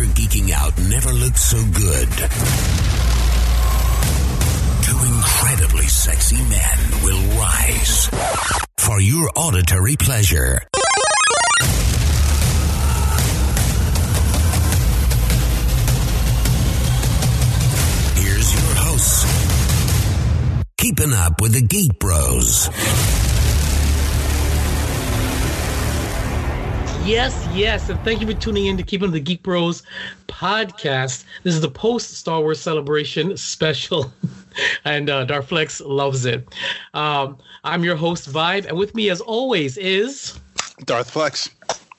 Never geeking out never looked so good. Two incredibly sexy men will rise for your auditory pleasure. Here's your hosts. Keeping up with the Geek Bros. Yes, yes, and thank you for tuning in to Keeping the Geek Bros podcast. This is the post Star Wars celebration special, and uh, Darth Flex loves it. Um, I'm your host, Vibe, and with me, as always, is Darth Flex.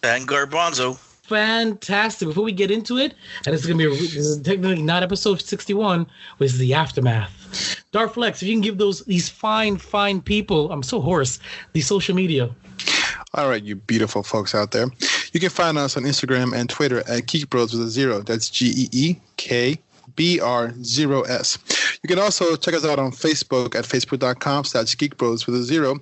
And Garbanzo. fantastic. Before we get into it, and this is gonna be a, this is technically not episode 61, which is the aftermath. Darth Flex, if you can give those these fine, fine people, I'm so hoarse, the social media. All right, you beautiful folks out there. You can find us on Instagram and Twitter at Geek Bros with a zero. That's G E E K B R zero S. You can also check us out on Facebook at facebook.com slash Geek Bros with a zero. You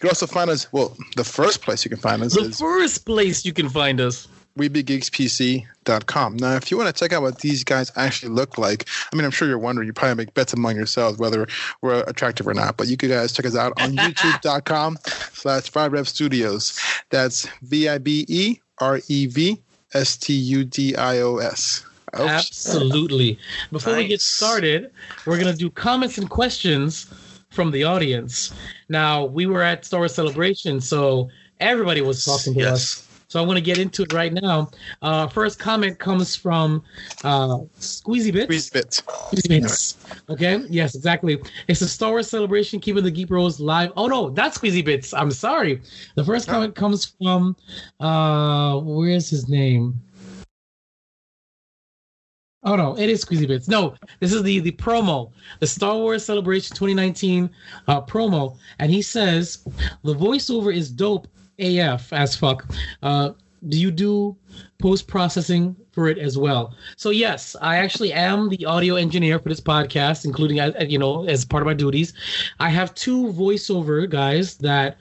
can also find us, well, the first place you can find us The is first place you can find us. WeBeGeeksPC.com. Now, if you want to check out what these guys actually look like, I mean, I'm sure you're wondering, you probably make bets among yourselves whether we're attractive or not, but you could guys check us out on youtube.com slash viberev studios. That's V-I-B-E-R-E-V S-T-U-D-I-O-S. Oh, Absolutely. Before we get started, we're going to do comments and questions from the audience. Now, we were at Star Wars Celebration, so everybody was talking to Yes. us. So I want to get into it right now. Uh, first comment comes from uh, Squeezy Bits. Squeeze bits. Squeezy Bits. Okay. Yes, exactly. It's a Star Wars celebration, keeping the Geek Bros live. Oh no, that's Squeezy Bits. I'm sorry. The first comment comes from uh, where's his name? Oh no, it is Squeezy Bits. No, this is the the promo, the Star Wars Celebration 2019 uh, promo, and he says the voiceover is dope AF as fuck. Uh, do you do post processing for it as well? So yes, I actually am the audio engineer for this podcast, including uh, you know as part of my duties. I have two voiceover guys that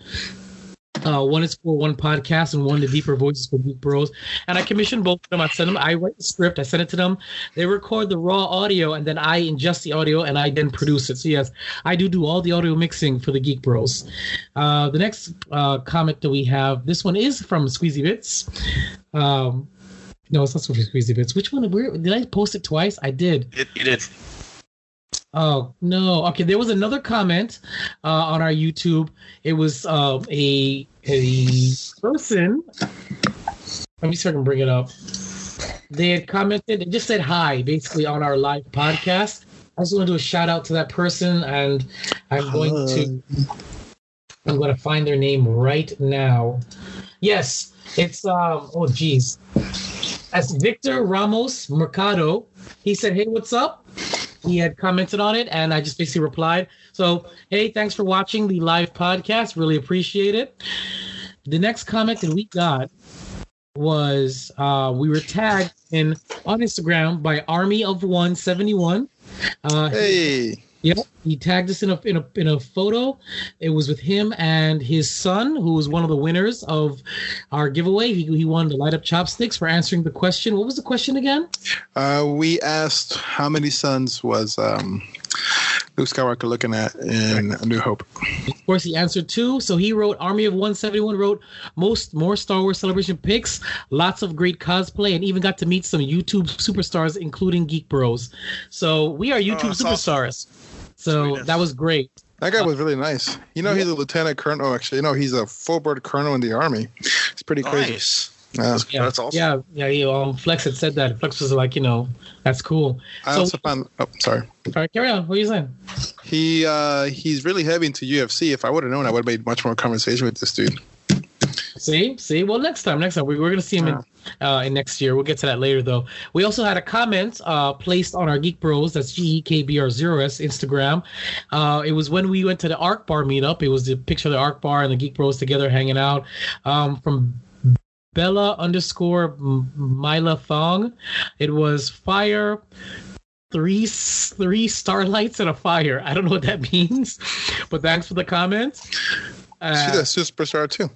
uh, one is for one podcast and one the deeper voices for Geek Bros. And I commission both of them. I send them. I write the script. I send it to them. They record the raw audio, and then I ingest the audio and I then produce it. So yes, I do do all the audio mixing for the Geek Bros. Uh, the next uh, comment that we have, this one is from Squeezy Bits. Um, no, it's not from Squeezy Bits. Which one? Where did I post it twice? I did. It, you did. Oh no! Okay, there was another comment uh, on our YouTube. It was uh, a a person. Let me see if I can bring it up. They had commented. They just said hi, basically on our live podcast. I just want to do a shout out to that person, and I'm going to I'm going to find their name right now. Yes, it's um. Oh, geez, that's Victor Ramos Mercado. He said, "Hey, what's up?" He had commented on it and I just basically replied. So, hey, thanks for watching the live podcast. Really appreciate it. The next comment that we got was uh, we were tagged in on Instagram by Army of One Seventy One. Uh, Hey. Yep, he tagged us in a, in a in a photo. It was with him and his son, who was one of the winners of our giveaway. He, he won the light up chopsticks for answering the question. What was the question again? Uh, we asked how many sons was um, Luke Skywalker looking at in A New Hope. Of course, he answered two. So he wrote Army of 171 wrote most more Star Wars Celebration picks, lots of great cosplay, and even got to meet some YouTube superstars, including Geek Bros. So we are oh, YouTube that's awesome. superstars. So Sweetness. that was great. That guy uh, was really nice. You know, he's a lieutenant colonel. Oh, actually, you know, he's a full bird colonel in the army. It's pretty crazy. Nice. Yeah. Yeah, That's awesome. Yeah, yeah. You, um, Flex had said that. Flex was like, you know, that's cool. I So- also found. Oh, sorry. All right, carry on. What are you saying? He uh, he's really heavy into UFC. If I would have known, I would have made much more conversation with this dude. See, see. Well, next time, next time we, we're gonna see him in, uh, in next year. We'll get to that later, though. We also had a comment uh, placed on our Geek Bros. That's G E K B R zero S Instagram. Uh, it was when we went to the Arc Bar meetup. It was the picture of the Arc Bar and the Geek Bros together hanging out. Um, from Bella underscore Mila Thong. It was fire. Three three starlights and a fire. I don't know what that means, but thanks for the comment. Uh, She's a superstar too.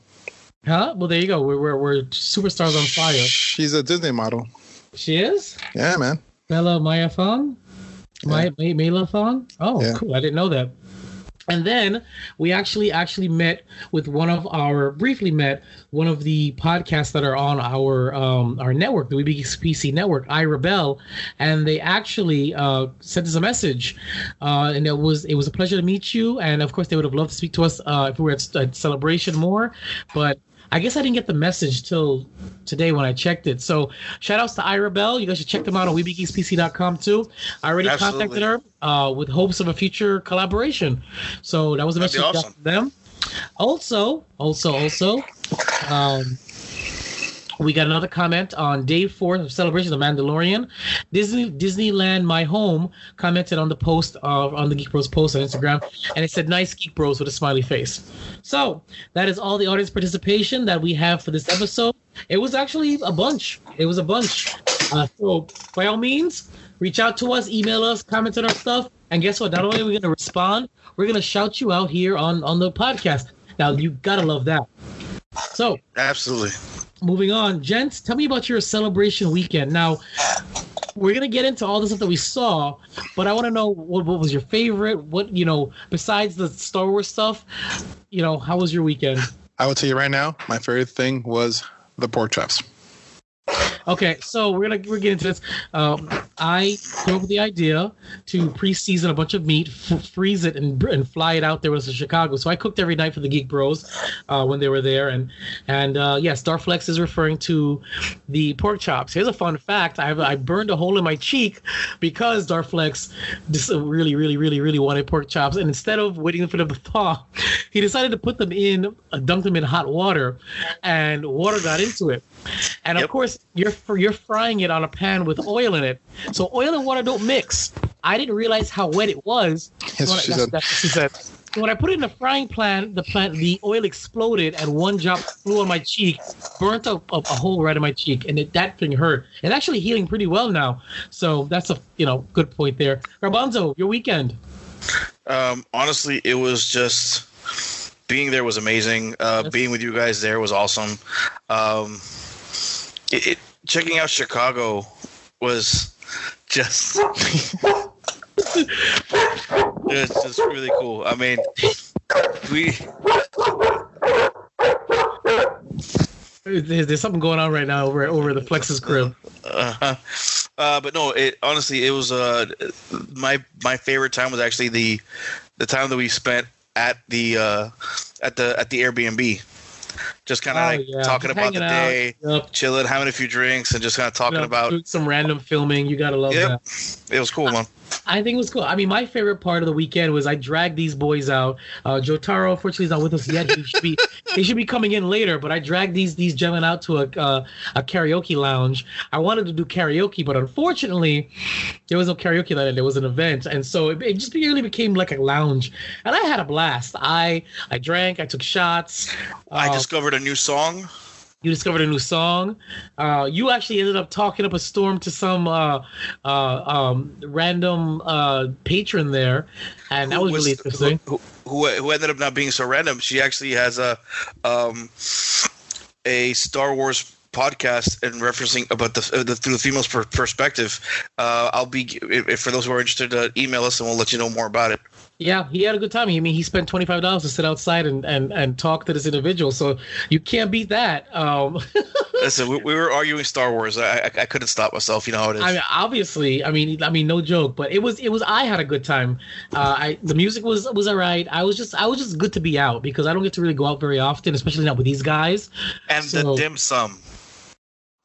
Huh? Well, there you go. We're we're, we're superstars on fire. She's a Disney model. She is Yeah, man. Bella Mayafong. Maya May Maylathon. Oh, Yeah. cool! I didn't know that. And then we actually actually met with one of our briefly met one of the podcasts that are on our um, our network, the WBPC network, I Rebel, and they actually uh, sent us a message, uh, and it was it was a pleasure to meet you. And of course, they would have loved to speak to us uh, if we were at, at Celebration more, but I guess I didn't get the message till today when I checked it. So shout outs to Ira Bell. You guys should check them out on WeBeGeeksPC.com too. I already Absolutely. contacted her uh, with hopes of a future collaboration. So that was a That'd message awesome. to them. Also, also, also, um, we got another comment on day four of celebration of Mandalorian. Disney Disneyland My Home commented on the post of on the Geek Bros post on Instagram, and it said "Nice Geek Bros" with a smiley face. So that is all the audience participation that we have for this episode. It was actually a bunch. It was a bunch. Uh, so by all means, reach out to us, email us, comment on our stuff, and guess what? Not only are we going to respond, we're going to shout you out here on on the podcast. Now you gotta love that. So Absolutely. Moving on, gents, tell me about your celebration weekend. Now, we're gonna get into all the stuff that we saw, but I want to know what, what was your favorite. What you know, besides the Star Wars stuff, you know, how was your weekend? I will tell you right now, my favorite thing was the pork chops. Okay, so we're gonna we're getting into this. Um, I came up with the idea to pre-season a bunch of meat, f- freeze it, and, and fly it out there with Chicago. So I cooked every night for the Geek Bros uh, when they were there, and and uh, yes, Darth Flex is referring to the pork chops. Here's a fun fact: I I burned a hole in my cheek because Darth Flex just really, really, really, really wanted pork chops, and instead of waiting for them to thaw, he decided to put them in, uh, dunk them in hot water, and water got into it. And of Yep. course, you're you're frying it on a pan with oil in it, so oil and water don't mix. I didn't realize how wet it was. Yes, When I- she that's- said. that's what she said. So when I put it in the frying pan, the plant, the oil exploded, and one drop flew on my cheek, burnt a, a, a hole right in my cheek, and it, that thing hurt. It's actually healing pretty well now. So that's a you know good point there. Garbanzo, your weekend. Um, honestly, it was just being there was amazing. Uh, being with you guys there was awesome. Um, it, it checking out Chicago was just it's just really cool. I mean, we There's, there's something going on right now over over the Flex's crib. uh, uh, but no, it honestly it was uh my my favorite time was actually the the time that we spent at the uh at the at the Airbnb. Just kind of Oh, like yeah. talking Just about the out. day, Yep. chilling, having a few drinks, and just kind of talking know, about. some random filming. You gotta love Yep. that. It was cool, man. I think it was cool. I mean, my favorite part of the weekend was I dragged these boys out. Uh, Jotaro, unfortunately, is not with us yet. He should be he should be coming in later. But I dragged these these gentlemen out to a uh, a karaoke lounge. I wanted to do karaoke, but unfortunately, there was no karaoke that night. There was an event, and so it, it just really became like a lounge. And I had a blast. I I drank. I took shots. I Uh, discovered a new song. you discovered a new song. Uh, you actually ended up talking up a storm to some uh, uh, um, random uh, patron there, and that who was really interesting. Who, who, who ended up not being so random. She actually has a um a Star Wars podcast and referencing about the, uh, the through the female's per- perspective. Uh, I'll be if, if for those who are interested, uh, email us and we'll let you know more about it. Yeah, he had a good time. I mean, he spent twenty five dollars to sit outside and, and, and talk to this individual, so you can't beat that. Um, Listen, we, we were arguing Star Wars. I, I I couldn't stop myself. You know how it is. I mean, obviously, I mean, I mean, no joke, but it was, it was. I had a good time. Uh, I the music was was alright. I was just, I was just good to be out because I don't get to really go out very often, especially not with these guys. and so- the dim sum.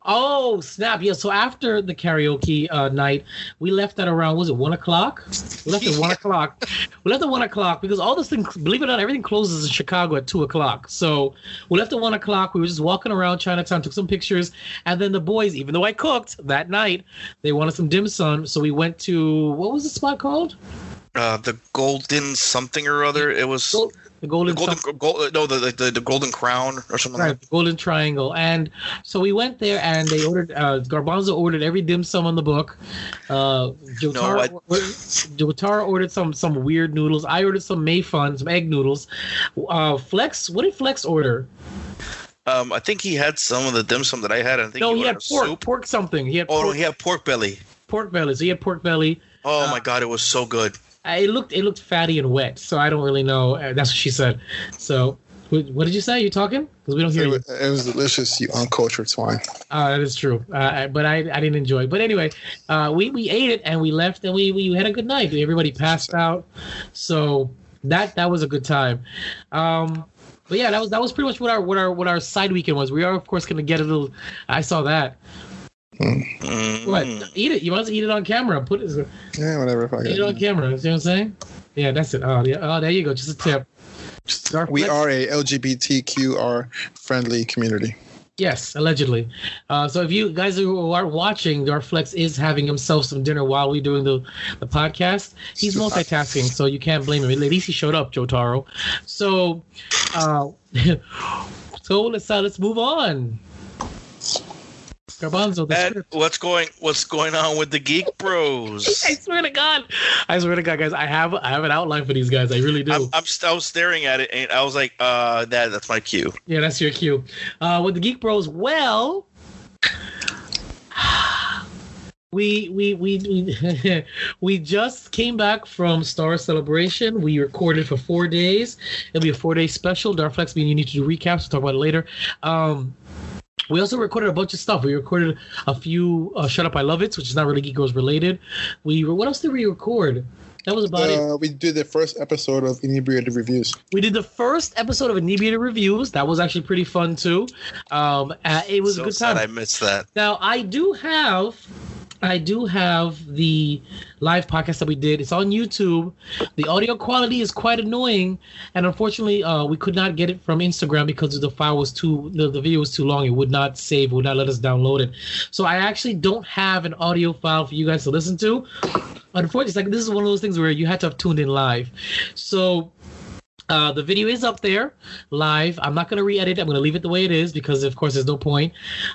Oh snap! Yeah. So after the karaoke uh, night, we left at around was it one o'clock? We left at one o'clock. We left at one o'clock because all this thing, believe it or not, everything closes in Chicago at two o'clock. So we left at one o'clock. We were just walking around Chinatown, took some pictures, and then the boys, even though I cooked that night, they wanted some dim sum. So we went to what was the spot called? Uh, the golden something or other. It was Gold- the Golden. the golden. Some- Gold, no, the, the the golden crown or something. Right, like the Golden Triangle. And so we went there and they ordered, uh, Garbanzo ordered every dim sum on the book. Uh, Jotaro, I- or- Jotaro ordered some some weird noodles. I ordered some mei fun, some egg noodles. Uh, Flex, what did Flex order? Um, I think he had some of the dim sum that I had. I think No, he ordered had pork, soup. pork something. He had Oh, pork, he had pork belly. pork belly. So he had pork belly. Oh Uh, my god, it was so good. It looked it looked fatty and wet, so I don't really know. Uh, That's what she said. So, what, did you say? You talking? Because we don't hear It you. was, it was delicious, you uncultured swine. Uh, that is true. Uh, but I, I didn't enjoy it. But anyway, uh, we, we ate it and we left and we, we had a good night. Everybody passed out. So that that was a good time. Um, but yeah, that was that was pretty much what our what our what our side weekend was. We are of course gonna get a little. I saw that. Mm. What? Eat it. You must eat it on camera. Put it. Yeah, whatever. If I Eat it on get. camera. See what I'm saying? Yeah, that's it. Oh yeah. Oh, there you go. Just a tip. Dark We are a LGBTQR friendly community. Yes, allegedly. Uh, so if you guys who are watching, Darth Flex is having himself some dinner while we're doing the, the podcast. He's multitasking, so you can't blame him. At least he showed up, Jotaro. So, uh, so let's uh, let's move on. Garbanzo, the And what's going what's going on with the Geek Bros? I swear to God, I swear to God, guys, I have I have an outline for these guys. I really do. I'm, I'm st- I was staring at it and I was like, uh, that that's my cue. Yeah, that's your cue. Uh, with the Geek Bros, well, we we we we, we just came back from Star Celebration. We recorded for four days. It'll be a four day special. Darth Flex, me and you need to do recaps. We'll talk about it later. Um, we also recorded a bunch of stuff. We recorded a few uh, "Shut Up, I Love It," which is not really Geek Bros related. We what else did we record? That was about it. Uh, we did the first episode of Inebriated Reviews. We did the first episode of Inebriated Reviews. That was actually pretty fun too. Um, uh, it was so a good sad time. I missed that. Now I do have, I do have the live podcast that we did. It's on YouTube. The audio quality is quite annoying, and unfortunately, uh, we could not get it from Instagram because the file was too, the, the video was too long. It would not save, would not let us download it. So I actually don't have an audio file for you guys to listen to. Unfortunately, like this is one of those things where you had to have tuned in live. So uh, the video is up there live. I'm not going to re-edit. it. I'm going to leave it the way it is because, of course, there's no point.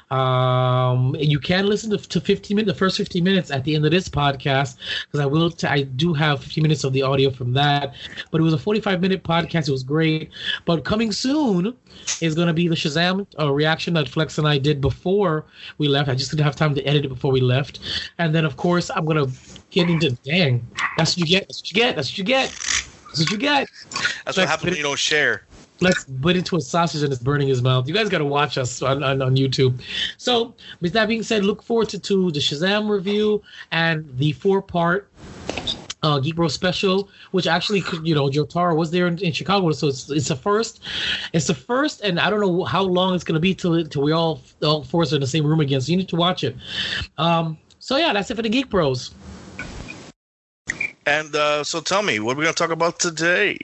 Um, you can listen to, to 15 minutes, the first 15 minutes at the end of this podcast because I will. T- I do have 15 minutes of the audio from that. But it was a 45 minute podcast. It was great. But coming soon is going to be the Shazam uh, reaction that Flex and I did before we left. I just didn't have time to edit it before we left. And then, of course, I'm going to get into. Dang, that's what you get. That's what you get. That's what you get. That's what you get. That's what happens when you don't share. Let's put into a sausage and it's burning his mouth. You guys got to watch us on, on, on YouTube. So, with that being said, look forward to, to the Shazam review and the four part uh, Geek Bro special, which actually, you know, Jotaro was there in, in Chicago, so it's it's a first. It's the first, and I don't know how long it's gonna be till till we all all four are in the same room again. So you need to watch it. Um, so yeah, that's it for the Geek Bros. And uh, so tell me, what are we gonna talk about today?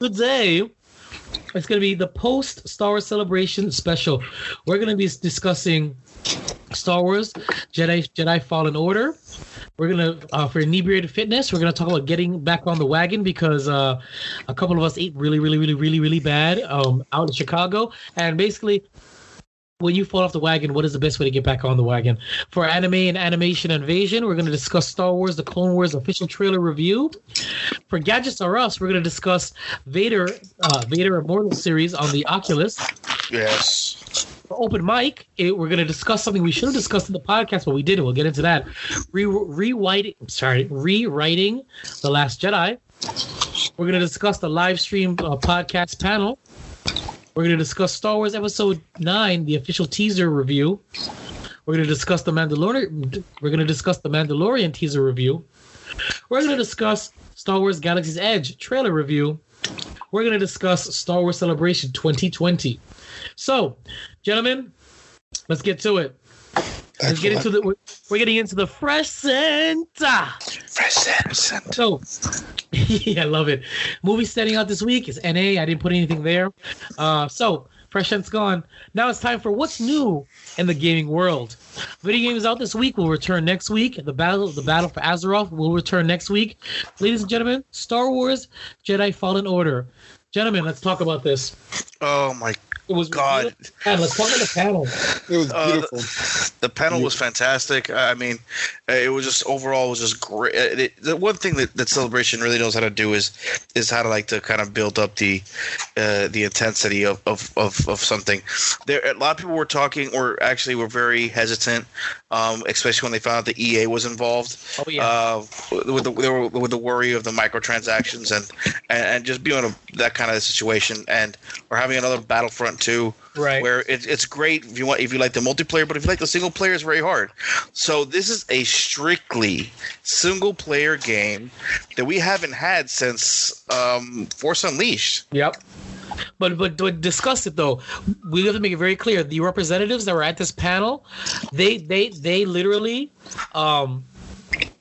Today, it's going to be the post Star Wars Celebration special. We're going to be discussing Star Wars Jedi Jedi Fallen Order. We're gonna uh, for inebriated fitness. We're gonna talk about getting back on the wagon because uh, a couple of us ate really, really, really, really, really bad um, out in Chicago, and basically. When you fall off the wagon, what is the best way to get back on the wagon? For anime and animation invasion, we're going to discuss Star Wars: The Clone Wars official trailer review. For Gadgets Are Us, we're going to discuss Vader, uh, Vader Immortal series on the Oculus. Yes. For Open Mic, it, we're going to discuss something we should have discussed in the podcast, but we didn't. We'll get into that. Re- rewriting, sorry, rewriting The Last Jedi. We're going to discuss the live stream uh, podcast panel. We're going to discuss Star Wars Episode 9, the official teaser review. We're going to discuss the Mandalorian. We're going to discuss the Mandalorian teaser review. We're going to discuss Star Wars Galaxy's Edge trailer review. We're going to discuss Star Wars Celebration 2020. So, gentlemen, let's get to it. Let's get into the. We're, we're getting into the fresh center. So, yeah, I love it. Movie standing out this week is NA. I didn't put anything there. Uh, so, Fresh Scent's gone. Now it's time for what's new in the gaming world. Video games out this week will return next week. The battle, the battle for Azeroth will return next week. Ladies and gentlemen, Star Wars Jedi Fallen Order. Gentlemen, let's talk about this. Oh my It was God. beautiful. And let's talk about the panel. It was Uh, beautiful. The panel was fantastic. I mean, uh, it was just overall it was just great. Uh, It, the one thing that, that Celebration really knows how to do is is how to like to kind of build up the uh, the intensity of, of, of, of something. There, a lot of people were talking, or actually were very hesitant, um, especially when they found out the EA was involved. Oh yeah. uh, with the they were- with the worry of the microtransactions and and, and just being in a, that kind of situation, and we're having another Battlefront two right. where it, it's great if you want if you like the multiplayer, but if you like the single player, it's very hard. So this is a strictly single player game that we haven't had since um, Force Unleashed. Yep. But but but discuss it though, we have to make it very clear. The representatives that were at this panel, they they they literally, um,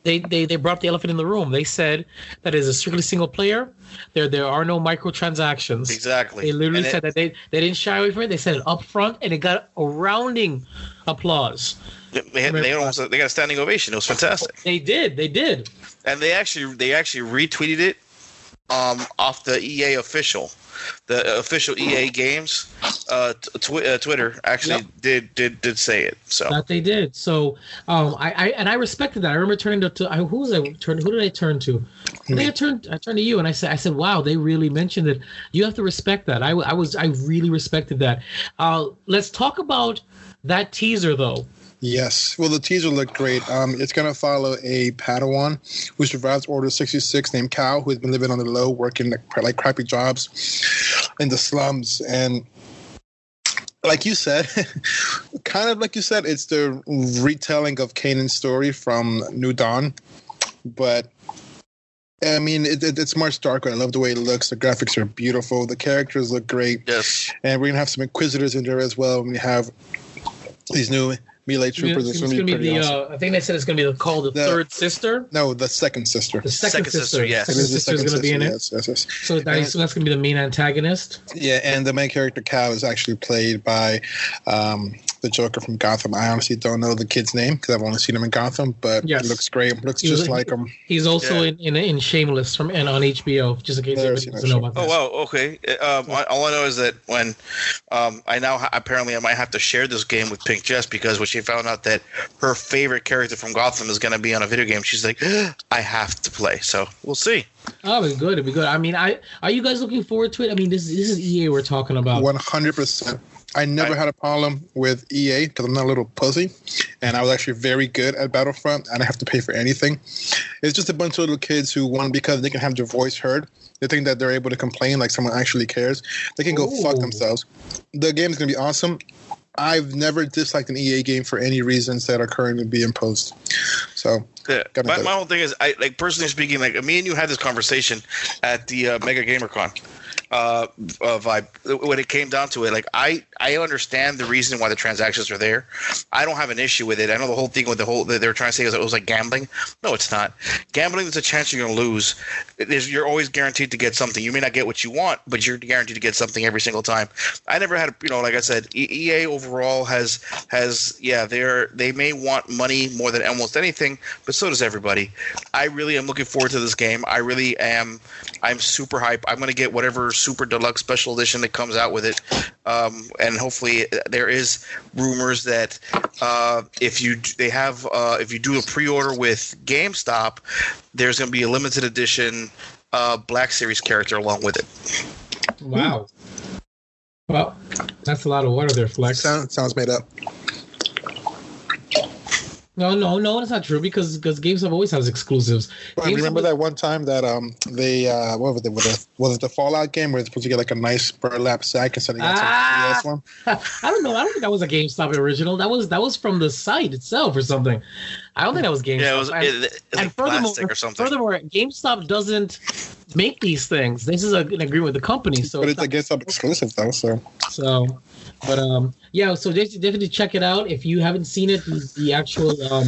they they they brought the elephant in the room. They said that is a strictly single player. There there are no microtransactions. Exactly. They literally And it- said that they they didn't shy away from it. They said it up front, and it got a rounding applause. they had, they almost they got a standing ovation. It was fantastic. They did. They did. and they actually they actually retweeted it um, off the EA official, the official EA games. Uh, tw- uh, Twitter actually Yep. did did did say it. So That they did. So, um, I, I and I respected that. I remember turning to, to I, who was I turn? Who did I turn to? I think I turned. I turned to you, and I said, I said, wow, they really mentioned it. You have to respect that. I, I was, I really respected that. Uh, let's talk about that teaser though. Yes. Well, the teaser looked great. Um, it's going to follow a Padawan who survives Order 66 named Cal, who has been living on the low, working like, like crappy jobs in the slums. And like you said, kind of like you said, it's the retelling of Kanan's story from New Dawn. But I mean, it, it, it's much darker. I love the way it looks. The graphics are beautiful. The characters look great. yes, And we're going to have some Inquisitors in there as well. We have these new melee troopers. It's, It's, it's going gonna be be the. awesome. Uh, I think they said it's gonna be the, called the, The- third sister. No, the second sister. The second, Second sister, sister. yes. Second It is the sister is gonna be in it. Yes, yes, yes. So that is, so that's gonna be the main antagonist. Yeah, and the main character Cal is actually played by um, the Joker from Gotham. I honestly don't know the kid's name because I've only seen him in Gotham, but Yes. he looks great. Looks He was- just like him. He's also Yeah. in, in in Shameless from and on HBO. Just in case Never anybody doesn't know show. about Oh wow, okay. Um, I- all I know is that when um, I now ha- apparently I might have to share this game with Pink Jess because when she found out that her favorite character from Gotham is going to be on a video game, she's like, I have to play. So we'll see. Oh, it'd be good. It'd be good. I mean, I are you guys looking forward to it? I mean, this this is EA we're talking about. One hundred percent. I never I- had a problem with EA because I'm not a little pussy, and I was actually very good at Battlefront. I didn't have to pay for anything. It's just a bunch of little kids who want because they can have their voice heard. They think that they're able to complain like someone actually cares. They can go fuck themselves. The game is gonna be awesome. I've never disliked an EA game for any reasons that are currently being posed. So Yeah. My, my whole thing is, I like personally speaking, like me and you had this conversation at the uh, Mega GamerCon uh, uh, vibe when it came down to it. Like I, I understand the reason why the transactions are there. I don't have an issue with it. I know the whole thing with the whole they're trying to say is it was like gambling. No, it's not. Gambling is a chance you're going to lose. There's, you're always guaranteed to get something. You may not get what you want, but you're guaranteed to get something every single time. I never had, you know, like I said, EA overall has has yeah, they're they may want money more than almost anything, but so does everybody. I really am looking forward to this game. I really am. I'm super hype. I'm going to get whatever super deluxe special edition that comes out with it, um, and hopefully there is rumors that uh, if you they have uh, if you do a pre-order with GameStop, there's going to be a limited edition uh, Black Series character along with it. Wow. Well, that's a lot of water there, Flex. sounds sounds made up. No, no, no, that's not true because because GameStop always has exclusives. But GameStop remember was- that one time that um they uh what was it was it, was it the Fallout game where they're supposed to get like a nice burlap sack instead of getting Ah! some PS one? I don't know. I don't think that was a GameStop original. That was that was from the site itself or something. I don't think that was GameStop. Yeah, it was, And- it, it, and like furthermore, plastic or something. furthermore, GameStop doesn't make these things. This is a, an agreement with the company, so but it's it's not- against up exclusive though, so So, but um, yeah. So just- definitely check it out if you haven't seen it. The, the actual um,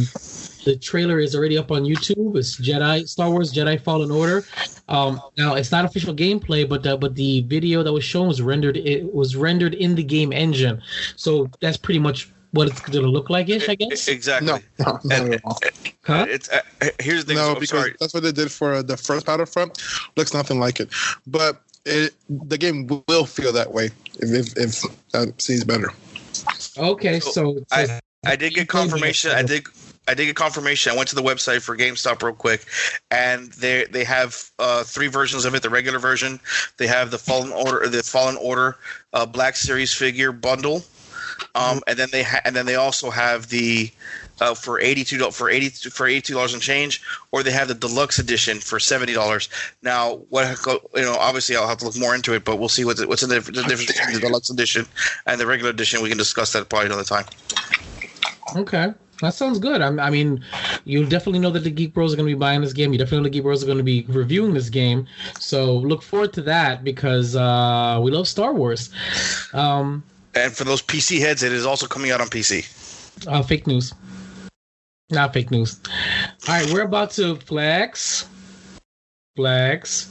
the trailer is already up on YouTube. It's Jedi Star Wars Jedi Fallen Order. Um, now it's not official gameplay, but uh, but the video that was shown was rendered. It was rendered in the game engine. So that's pretty much what it's going to look like ish, I guess. Exactly. no, no, not And- at all. Huh? It's uh, here's the thing. No, I'm because sorry. that's what they did for uh, the first Battlefront. Looks nothing like it. But it, the game will feel that way if if, if that seems better. Okay, So, so, so I I did get confirmation. I did. I did get confirmation. I went to the website for GameStop real quick, and they they have uh, three versions of it. The regular version, they have the Fallen Order, the Fallen Order uh, Black Series figure bundle, um, and then they ha- and then they also have the uh, for eighty two for eighty for eighty two dollars and change, or they have the deluxe edition for seventy dollars. Now, what you know, obviously, I'll have to look more into it, but we'll see what's what's the, the difference between the deluxe edition and the regular edition. We can discuss that probably another time. Okay. That sounds good. I'm, I mean, you definitely know that the Geek Bros are going to be buying this game. You definitely know the Geek Bros are going to be reviewing this game. So look forward to that because uh, we love Star Wars. Um, And for those PC heads, it is also coming out on PC. uh, fake news. Not fake news. All right, we're about to flex. Flex.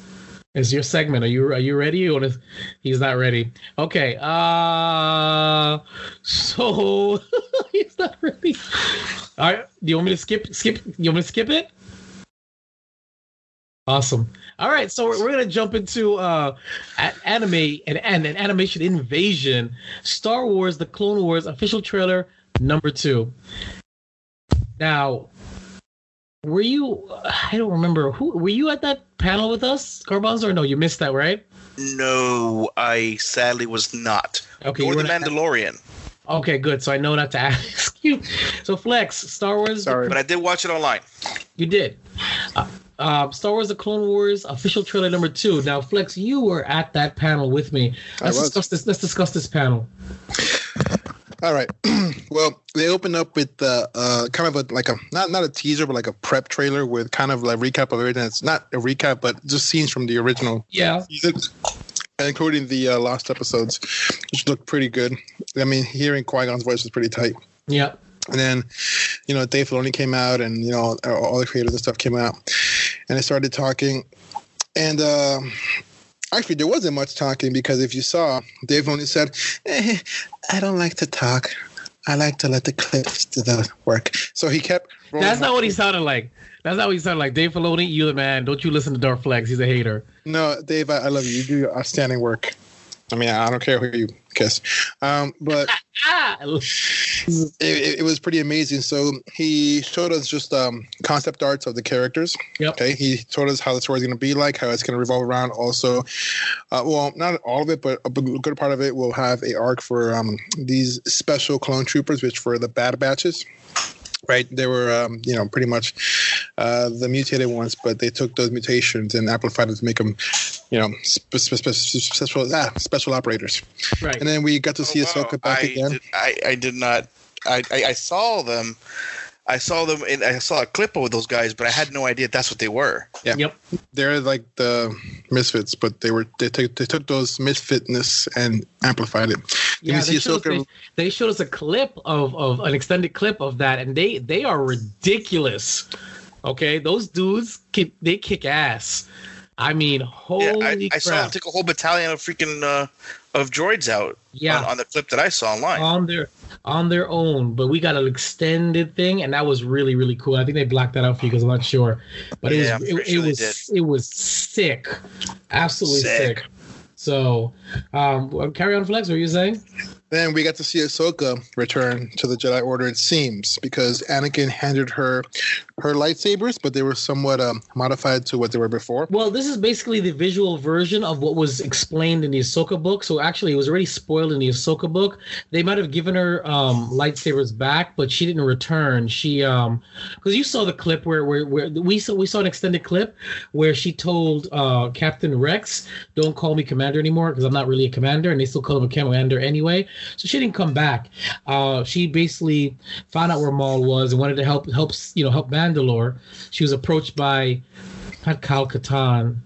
It's your segment. Are you are you ready? You wanna, he's not ready. Okay. Uh so he's not ready. All right. Do you want me to skip skip you want me to skip it? Awesome. All right, so we're, we're gonna jump into uh anime and, and an animation invasion. Star Wars: The Clone Wars official trailer number two. Now, were you? I don't remember who were you at that panel with us, Carbons, or no? You missed that, right? No, I sadly was not. Okay, Or you the were not- Mandalorian, okay, good. So I know not to ask you. So Flex, Star Wars. Sorry. but I did watch it online. You did. Uh, uh, Star Wars: The Clone Wars official trailer number two. Now, Flex, you were at that panel with me. Let's was. discuss this. Let's discuss this panel. All right. well, they opened up with uh, uh, kind of a like a not not a teaser, but like a prep trailer with kind of like recap of everything. It's not a recap, but just scenes from the original Yeah. season, including the uh, lost episodes, which looked pretty good. I mean, hearing Qui Gon's voice was pretty tight. Yeah. And then, you know, Dave Filoni came out, and you know, all the creators and stuff came out, and they started talking. And um actually, there wasn't much talking because if you saw, Dave only said, eh, "I don't like to talk. I like to let the clips do the work." So he kept. That's not what he sounded like. That's not what he sounded like. Dave Filoni, you the man. Don't you listen to Dark Flex. He's a hater. No, Dave, I, I love you. You do outstanding work. I mean, I don't care who you kiss, um, but it, it, it was pretty amazing. So he showed us just um, concept arts of the characters. Yep. Okay. He told us how the story is going to be like, how it's going to revolve around. Also, uh, well, not all of it, but a good part of it will have a arc for um, these special clone troopers, which were the bad batches. Right, they were, um, you know, pretty much uh, the mutated ones, but they took those mutations and amplified them to make them, you know, spe- spe- spe- special ah, special operators. Right. And then we got to see Oh, wow. Ahsoka back I again. Did, I, I did not. I, I, I saw them. I saw them, and I saw a clip of those guys, but I had no idea that's what they were. Yeah. Yep. they're like the misfits, but they were they took they took those misfitness and amplified it. Then Yeah, we they see showed, us, they, they showed us a clip of, of an extended clip of that, and they they are ridiculous. Okay, those dudes kick, they kick ass. I mean, holy yeah, I, I saw them take a whole battalion of freaking uh, of droids out. Yeah. on, on the clip that I saw online. on their on their own, but we got an extended thing, and that was really really cool. I think they blacked that out for you because I'm not sure, but Yeah, it was it, sure it was it was sick, absolutely sick. Sick. So, um, carry on, Flex. What were you saying? Then we got to see Ahsoka return to the Jedi Order. It seems because Anakin handed her her lightsabers, but they were somewhat um, modified to what they were before. Well, this is basically the visual version of what was explained in the Ahsoka book. So actually, it was already spoiled in the Ahsoka book. They might have given her um, lightsabers back, but she didn't return. She um, because you saw the clip where where, where we saw we saw an extended clip where she told uh, Captain Rex, "Don't call me Commander anymore because I'm not really a commander," and they still call him a Commander anyway. So she didn't come back. Uh, she basically found out where Maul was and wanted to help help you know help Mandalore. She was approached by not Kyle Katarn.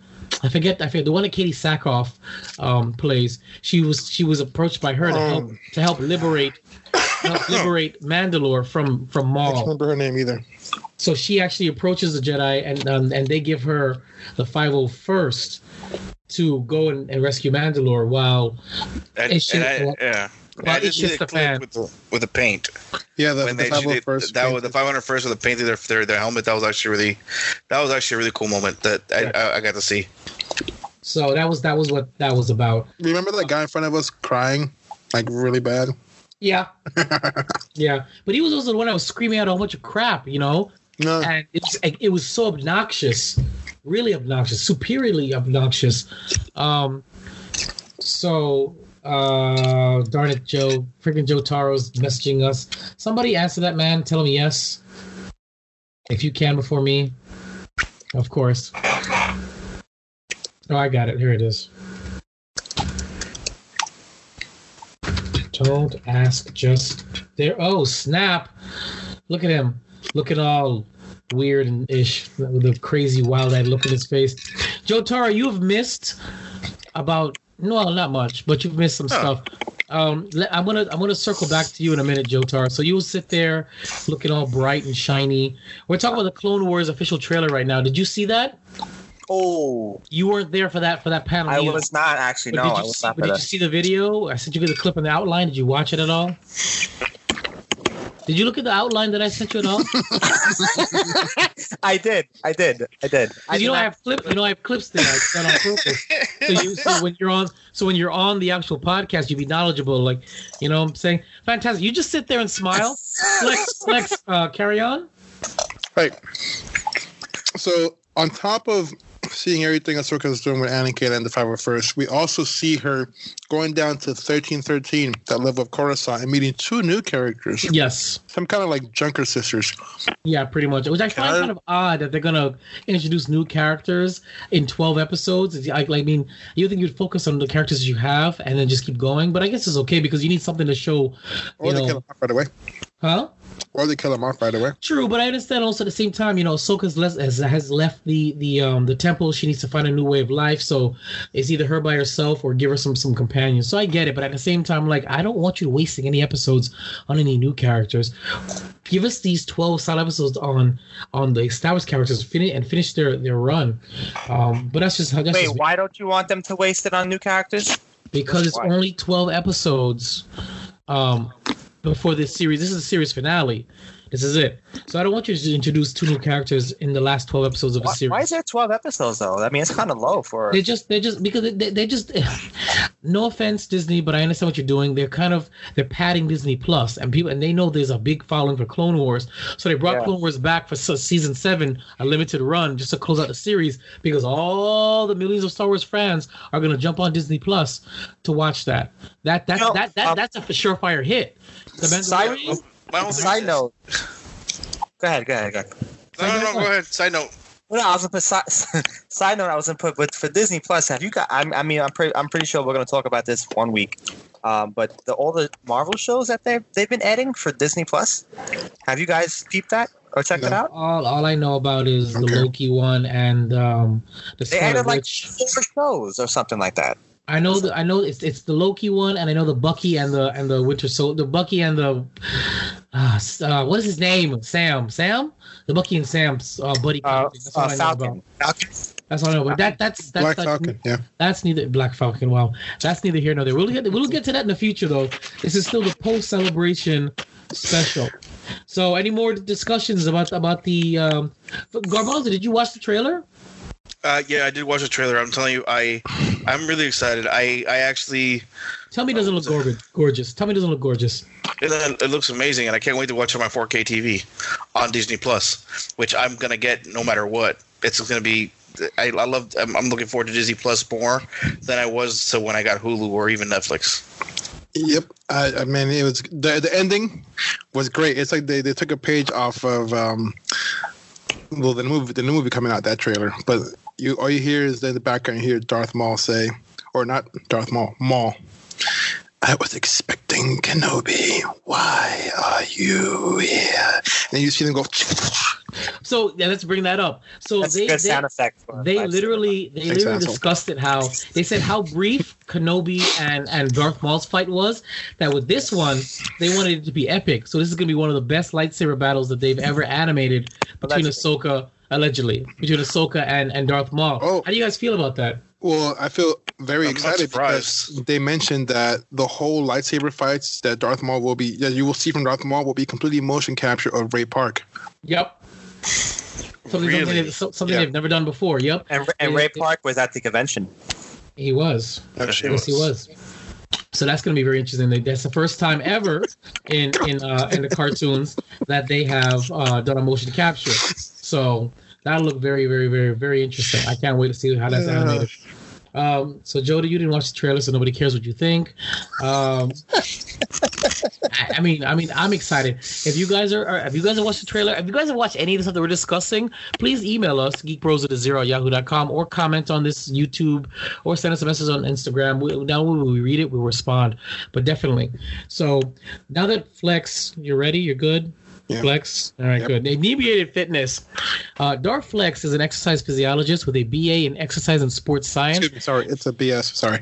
I forget. I forget the one that Katee Sackhoff um, plays. She was she was approached by her to help Um. to help liberate help liberate Mandalore from from I don't Maul. remember her name either. So she actually approaches the Jedi and um, and they give her the 501st to go and, and rescue Mandalore while And, It should- and I, yeah. Well, I it did see shifts the the clip fan. with the, with the paint. Yeah, the, when the they, she did, 501st. that was the 500 first with the painting their, their their helmet. That was actually really, that was actually a really cool moment that I, I, I got to see. So that was that was what that was about. Remember that guy in front of us crying, like really bad? Yeah, yeah. But he was also the one that was screaming out a bunch of crap, you know. No, and it's it was so obnoxious, really obnoxious, superiorly obnoxious. Um, so uh, darn it, Joe, freaking Jotaro's messaging us. Somebody answer that man. Tell him yes, if you can before me, of course. Oh, I got it. Here it is. Don't ask, just there. Oh, snap! Look at him, Look at all weird and ish with a crazy, wild-eyed look in his face. Joe Tara, you have missed about no, not much, but you've missed some Oh. stuff. Um, le- I'm gonna I'm gonna circle back to you in a minute, Joe Tar. So you will sit there, looking all bright and shiny. We're talking about the Clone Wars official trailer right now. Did you see that? Oh, You weren't there for that for that panel. I Neil. was not actually. But No, did I was see, not but for did you see the video? I sent you the clip and the outline. Did you watch it at all? Did you look at the outline that I sent you at all? I did. I did. I did. I you did know I have clip, you know I have clips there. I done on purpose. So, you, so when you're on, so when you're on the actual podcast, you'd be knowledgeable. Like, you know, what I'm saying, fantastic. You just sit there and smile, flex, flex. Uh, carry on. right. So on top of seeing everything Ahsoka is doing with Anakin and the 501st, we also see her going down to 1313, that level of Coruscant, and meeting two new characters, Yes. some kind of like Junker sisters. Yeah, pretty much. Which I find I- kind of odd that they're gonna introduce new characters in twelve episodes. It's like, I mean, you think you'd focus on the characters you have and then just keep going, but I guess it's okay because you need something to show. Or they know, him off right away. huh? Or they kill him off right away. True, but I understand also at the same time, you know, Ahsoka's les- has, has left the the um the temple. She needs to find a new way of life. So it's either her by herself or give her some some companions. So I get it, but at the same time, like I don't want you wasting any episodes on any new characters. Give us these twelve solid episodes on on the established characters, finish and finish their their run. Um, but that's just how that's Wait, just why don't you want them to waste it on new characters? because it's Why? only 12 episodes um before this series. This is the series finale. This is it. So i don't want you to introduce two new characters in the last 12 episodes of a Why, series why is there 12 episodes though? I mean, it's kind of low for. they just they just because they, they just no offense disney but i understand what you're doing. They're kind of they're padding disney plus and people and they know there's a big following for clone wars. So they brought Yeah. clone wars back for season seven a limited run just to close out the series because all the millions of star wars fans are going to jump on disney plus to watch that. That that's You know, that, that um, that's a surefire hit the Side, Mandalorian, I don't think side note. Go ahead. Go ahead. Go ahead. No, no, no, go ahead. Side note. Well, I was gonna put side, side note. I was gonna put, but for Disney Plus, have you got? I'm, I mean, I'm pretty, I'm pretty sure we're gonna talk about this one week. Um, but the all the Marvel shows that they they've been adding for Disney Plus, have you guys peeped that or checked it out? all all i know about is the loki one and um the They Scarlet added like Witch. four shows or something like that. I know the, I know it's it's the Loki one, and I know the Bucky and the and the Winter Soldier, the Bucky and the uh, uh, what is his name? Sam, Sam, the Bucky and Sam's uh, buddy. Uh, comedy. that's uh, I know Falcon. about. Falcon. That's all I know. But that that's that's Black that's, Falcon, yeah. that's neither Black Falcon. Wow, that's neither here nor there. We'll get we'll get to that in the future though. This is still the post celebration special. So, any more discussions about about the um, Garbanzo? Did you watch the trailer? Uh, yeah, I did watch the trailer. I'm telling you, I, I'm really excited. I, I actually, Tell me, it doesn't look gorgeous. Gorgeous. Tell me, it doesn't look gorgeous. it, it looks amazing, and I can't wait to watch it on my 4K TV on Disney Plus, which I'm gonna get no matter what. It's gonna be. I, I love. I'm, I'm looking forward to Disney Plus more than I was to when I got Hulu or even Netflix. Yep. I, I mean, it was the the ending was great. It's like they, they took a page off of um, well, the movie, the new movie coming out, that trailer. But you all you hear is in the background, you hear Darth Maul say, or not Darth Maul, Maul. I was expecting Kenobi. Why are you here? And you see them go. So yeah, let's bring that up. So That's they a good they, sound effect. for they live literally they Thanks, literally asshole. discussed it how they said how brief Kenobi and and Darth Maul's fight was. That with this one they wanted it to be epic. So this is gonna be one of the best lightsaber battles that they've ever animated between Allegedly. Ahsoka allegedly between Ahsoka and and Darth Maul. Oh. How do you guys feel about that? Well, I feel very I'm excited because they mentioned that the whole lightsaber fights that Darth Maul will be, that you will see from Darth Maul, will be completely motion capture of Ray Park. Yep. Something, something, Really? they've, something Yeah. they've never done before. Yep. And, and Yeah, Ray it- Park was at the convention. He was. Yes, he Yes, he was. So that's going to be very interesting. That's the first time ever in in uh, in the cartoons that they have uh, done a motion capture. So that'll look very, very, very, very interesting. I can't wait to see how that's Yeah. animated. Um, so Jody, you didn't watch the trailer, so nobody cares what you think. Um, I, I mean, I mean, I'm excited. If you guys are, if you guys have watched the trailer, if you guys have watched any of the stuff that we're discussing, please email us geekbros at zero yahoo.com or comment on this YouTube or send us a message on Instagram. We, now when we read it, we'll respond. But definitely. So now that Flex, you're ready, you're good. Yeah. Flex. All right, Yep. good. Inebriated Fitness. Uh, Darth Flex is an exercise physiologist with a BA in exercise and sports science. Excuse me, sorry, it's a BS. Sorry.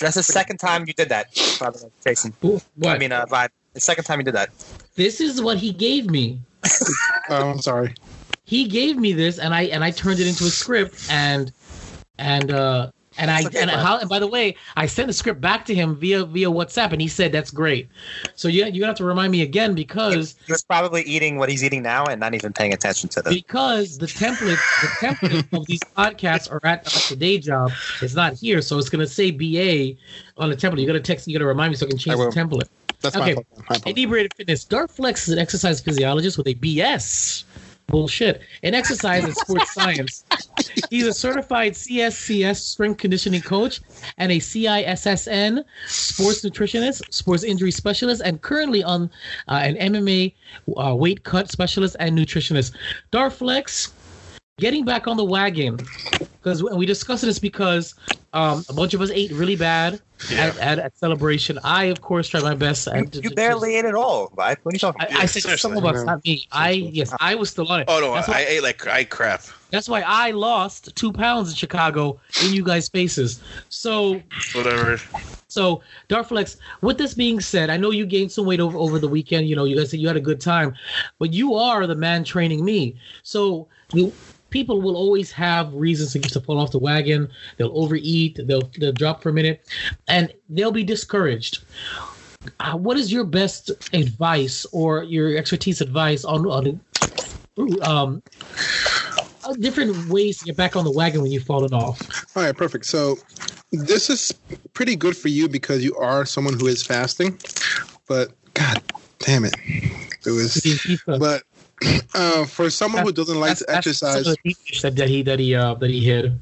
That's the second time you did that, by the way, Jason. Ooh, What? I mean, uh, Vibe. The second time you did that. this is what he gave me. Oh, I'm sorry. he gave me this and I and I turned it into a script and and uh and I okay, and, how, and by the way, I sent the script back to him via via WhatsApp, and he said that's great. So yeah, you're gonna have to remind me again because He was probably eating what he's eating now and not even paying attention to the. because the template the template of these podcasts are at, at the day job. It's not here, so it's gonna say BA on the template. You gotta text. You gotta remind me so I can change I the template. That's Okay. my fault. My fault. Inebriated Fitness. Darth Flex is an exercise physiologist with a BS. Bullshit. In exercise and sports science. He's a certified CSCS strength conditioning coach and a CISSN sports nutritionist, sports injury specialist, and currently on uh, an MMA uh, weight cut specialist and nutritionist. Darth Flex, getting back on the wagon because we discussed this because um, a bunch of us ate really bad at, at, at celebration. I, of course, tried my best. You, And you barely ate it all, Vibe. What are you talking I, about? I said some of us, not me. I yes, I was still on it. Oh no, that's I why, ate like I crap. that's why I lost two pounds in Chicago in you guys' faces. So Whatever. so Darth Flex, with this being said, I know you gained some weight over, over the weekend. You know, you guys said you had a good time, but you are the man training me. So you people will always have reasons to, to fall off the wagon. They'll overeat. They'll they'll drop for a minute, and they'll be discouraged. Uh, what is your best advice or your expertise advice on on um uh, different ways to get back on the wagon when you've fallen off? All right, perfect. So this is pretty good for you because you are someone who is fasting, but God damn it, it was. But uh, for someone who doesn't like to That's- that's some of exercise, the deep that, that he that he uh, that he hid.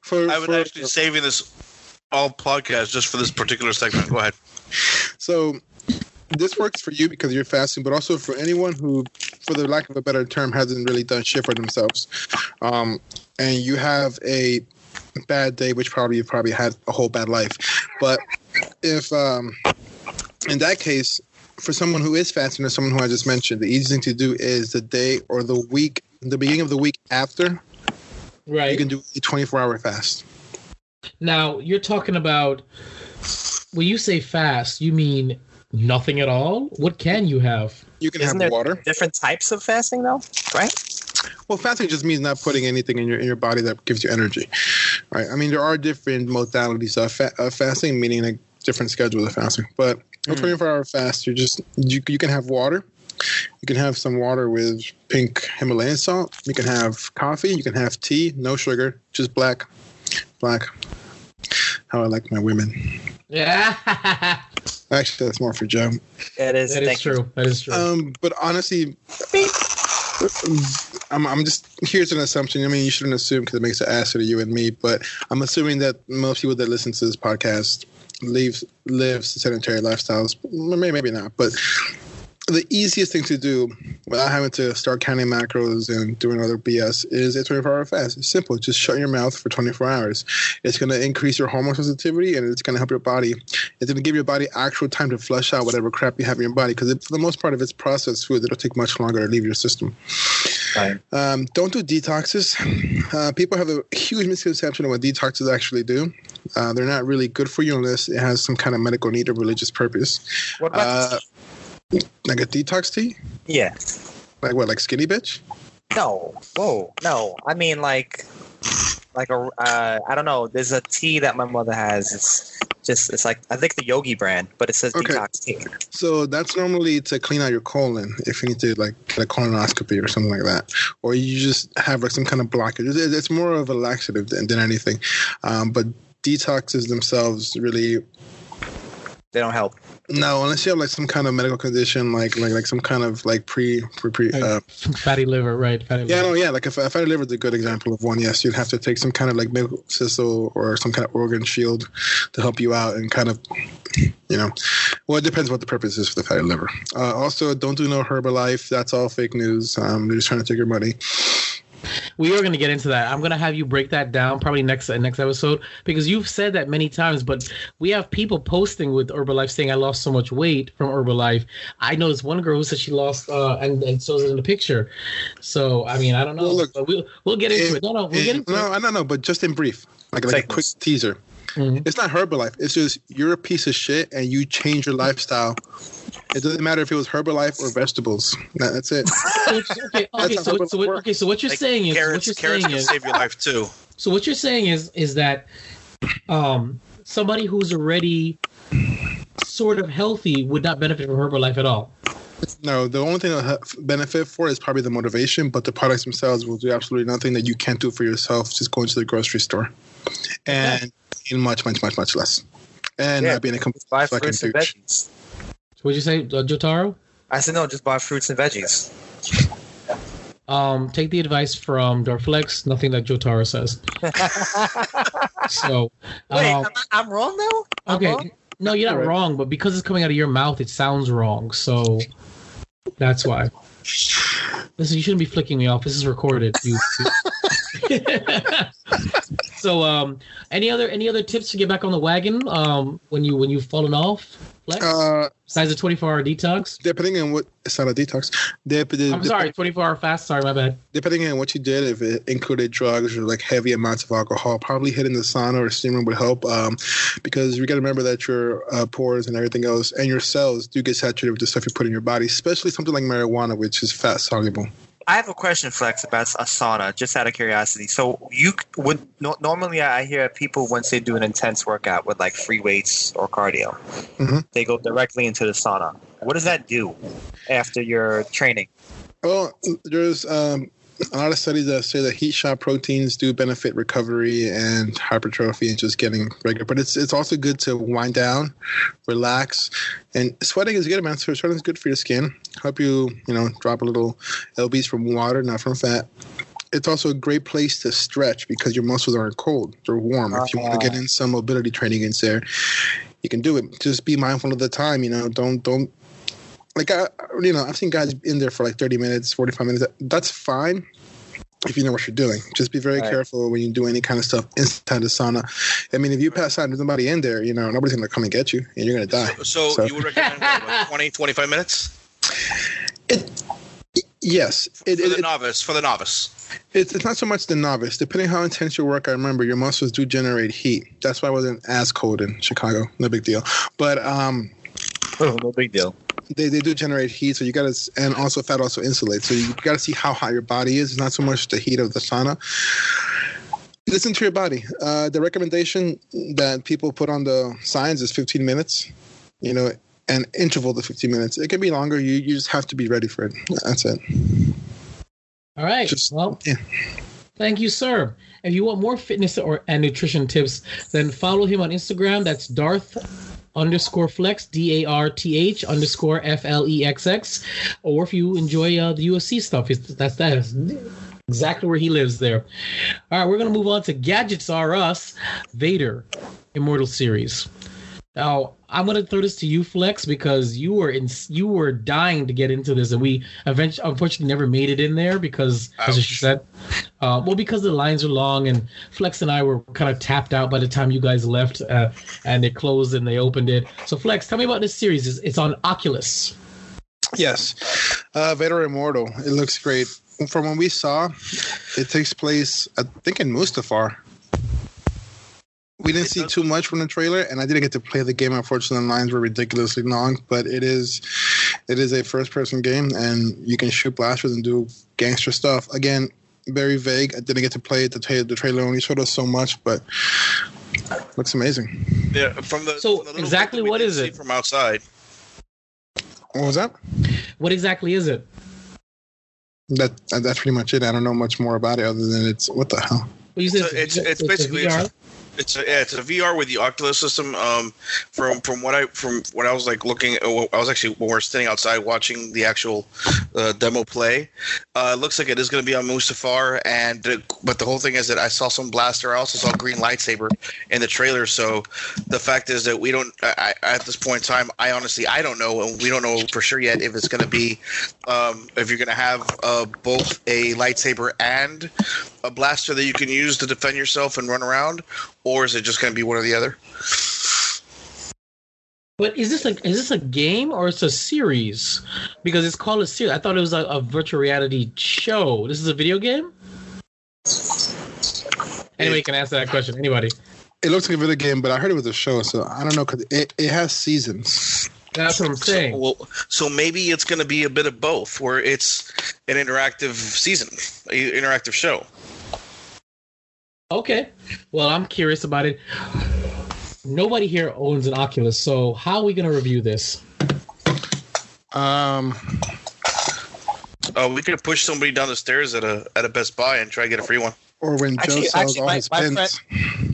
for, I would for actually saving this all podcast just for this particular segment. Go ahead. so this works for you because you're fasting, but also for anyone who, for the lack of a better term, hasn't really done shit for themselves, um, and you have a bad day, which probably you've probably had a whole bad life, but if um, in that case, for someone who is fasting or someone who I just mentioned, the easiest thing to do is the day or the week, the beginning of the week after, Right you can do a 24 hour fast. now, you're talking about when you say fast, you mean nothing at all. What can you have? You can Isn't have there water. different types of fasting, though? Right? Well, fasting just means not putting anything in your in your body that gives you energy, right? I mean, there are different modalities of, fa- of fasting, meaning like different schedules of fasting. But a 24 hour fast, you just you you can have water. You can have some water with pink Himalayan salt. You can have coffee. You can have tea, no sugar, just black, black. How I like my women. Yeah, Actually, that's more for Joe. It is. that is thank you. true. That is true. Um, but honestly, I'm, I'm just here's an assumption. I mean, you shouldn't assume because it makes an ass out of you and me. But I'm assuming that most people that listen to this podcast live live sedentary lifestyles. Maybe not, but the easiest thing to do without having to start counting macros and doing other BS is a 24 hour fast. It's simple. Just shut your mouth for 24 hours. It's going to increase your hormone sensitivity and it's going to help your body. It's going to give your body actual time to flush out whatever crap you have in your body because for the most part, if it's processed food, it'll take much longer to leave your system. Right. Um, don't do detoxes. Uh, people have a huge misconception of what detoxes actually do. Uh, they're not really good for you unless it has some kind of medical need or religious purpose. What about? Uh, like a detox tea? yeah. Like what? Like skinny bitch? No. Whoa. No. I mean, like, like a. Uh, I don't know. There's a tea that my mother has. It's Just it's like I think the Yogi brand, but it says Okay. detox tea. So that's normally to clean out your colon if you need to like get a colonoscopy or something like that, or you just have like some kind of blockage. It's, more of a laxative than, than anything. Um, but detoxes themselves really They don't help. no, unless you have like some kind of medical condition, like like like some kind of like pre pre pre. Uh, Fatty liver, right? Fatty yeah, liver. no, yeah, like if, if fatty liver is a good example of one. Yes, you'd have to take some kind of like medical thistle or some kind of organ shield to help you out and kind of, you know, well, it depends what the purpose is for the fatty liver. Uh, also, don't do no Herbalife. That's all fake news. Um, they're just trying to take your money. We are going to get into that. I'm going to have you break that down probably next next episode because you've said that many times. But we have people posting with Herbalife saying I lost so much weight from Herbalife. I know this one girl who said she lost, uh, and and shows it in the picture. So I mean, I don't know. Well, look, but we'll we'll get into in- it. No, no, we'll in- get into no, it. I don't know, but just in brief, like like a quick teaser. Mhm. It's not Herbalife. It's just you're a piece of shit and you change your lifestyle. It doesn't matter if it was Herbalife or vegetables. That- That's it. So okay, okay, That's so, so what, okay, so what you're Like, saying is what you're carrots saying can is save your life too. So what you're saying is is that um somebody who's already sort of healthy would not benefit from Herbalife at all. No, the only thing they'll benefit for is probably the motivation, but the products themselves will do absolutely nothing that you can't do for yourself just going to the grocery store. And in much, much, much, much less. And Yeah, not being a complete Buy fucking fruits and douche. veggies. So what'd you say, uh, Jotaro? I said no, just buy fruits and veggies. Um, take the advice from Darth Flex. Nothing that Jotaro says. So, Wait, um, I'm, I'm wrong though. I'm okay, wrong? no, you're not wrong, but because it's coming out of your mouth, it sounds wrong. So that's why. Listen, you shouldn't be flicking me off. This is recorded. You- you- so, um, any other any other tips to get back on the wagon? Um, when you when you've fallen off, Flex? Uh, besides the 24 hour detox. depending on what, it's not a detox. Dep- de- I'm sorry, 24 hour fast. Sorry, my bad. depending on what you did, if it included drugs or like heavy amounts of alcohol, probably hitting the sauna or steam room would help. Um, because you got to remember that your uh, pores and everything else and your cells do get saturated with the stuff you put in your body, especially something like marijuana, which is fat soluble. I have a question, Flex, about a sauna, just out of curiosity. So you would no, normally I hear people once they do an intense workout with like free weights or cardio, Mhm. they go directly into the sauna. What does that do after your training? Well, there's um, a lot of studies that say that heat shock proteins do benefit recovery and hypertrophy and just getting regular. But it's it's also good to wind down, relax, and sweating is good, man. So sweating is good for your skin. Help you, you know, drop a little lbs from water, not from fat. It's also a great place to stretch because your muscles aren't cold; they're warm. If you want to get ah. in some mobility training in there, you can do it. Just be mindful of the time. You know, don't don't like I, you know, I've seen guys in there for like 30 minutes, 45 minutes. That's fine if you know what you're doing. Just be very Right. careful when you do any kind of stuff inside the sauna. I mean, if you pass out and there's somebody in there, you know, nobody's going to come and get you and you're going to die. So, So- you would recommend what, like 20, 25 minutes Yes, it, for it, the it, novice. For the novice. it's, it's not so much the novice. Depending how intense your work, I remember your muscles do generate heat. That's why I wasn't as cold in Chicago. No big deal. But um, no big deal. they, they do generate heat, so you got to, and also fat also insulates. So you got to see how hot your body is. It's not so much the heat of the sauna. Listen to your body. Uh, the recommendation that people put on the signs is 15 minutes. You know, an interval to 15 minutes. It can be longer. You you just have to be ready for it. That's it. All right. Just- well, yeah. thank you, sir. If you want more fitness or and nutrition tips, then follow him on Instagram. That's Darth underscore flex D A R T H underscore F L E X X. Or if you enjoy uh, the UFC stuff, that's that is exactly where he lives there. All right, we're gonna move on to Gadgets R Us Vader Immortal Series. Now I'm gonna throw this to you, Flex, because you were in you were dying to get into this, and we eventually, unfortunately, never made it in there because, as she said, uh, well, because the lines are long, and Flex and I were kind of tapped out by the time you guys left, uh, and they closed and they opened it. So, Flex, tell me about this series. It's, it's on Oculus. Yes, uh, Vader Immortal. It looks great. From what we saw, it takes place, I think, in Mustafar. We didn't It see does- too much from the trailer, and I didn't get to play the game. Unfortunately, the lines were ridiculously long, but it is, it is a first-person game, and you can shoot blasters and do gangster stuff. Again, very vague. I didn't get to play it. The, tra- the trailer only showed us so much, but Looks amazing. Yeah, from the So, from the exactly bit that we what see it? from outside? What was that? What exactly is it? That that's pretty much it. I don't know much more about it other than it's what the hell. Well, you said So it's- a- it's a basically- VR? It's a, yeah, it's a VR with the Oculus system. Um, from from what I from what I was like looking, uh, I was actually when we are sitting outside watching the actual uh, demo play. Uh, it looks like it is going to be on Mustafar, and but the whole thing is that I saw some blaster. I also saw green lightsaber in the trailer. So the fact is that we don't I, at this point in time. I honestly I don't know, and we don't know for sure yet if it's going to be um, if you're going to have uh, both a lightsaber and a blaster that you can use to defend yourself and run around, or is it just going to be one or the other? But is this like is this a game or it's a series? Because it's called a series. I thought it was a, a virtual reality show. This is a video game. Anybody can answer that question. Anybody? It looks like a video game, but I heard it was a show, so I don't know because it, it has seasons. That's what I'm saying. Well, so maybe it's going to be a bit of both, where it's an interactive season, an interactive show. Okay. Well, I'm curious about it. Nobody here owns an Oculus, so how are we going to review this? Um, Oh, we could push somebody down the stairs at a at a Best Buy and try to get a free one. or when Joe Actually- sells actually, all my- his my pins.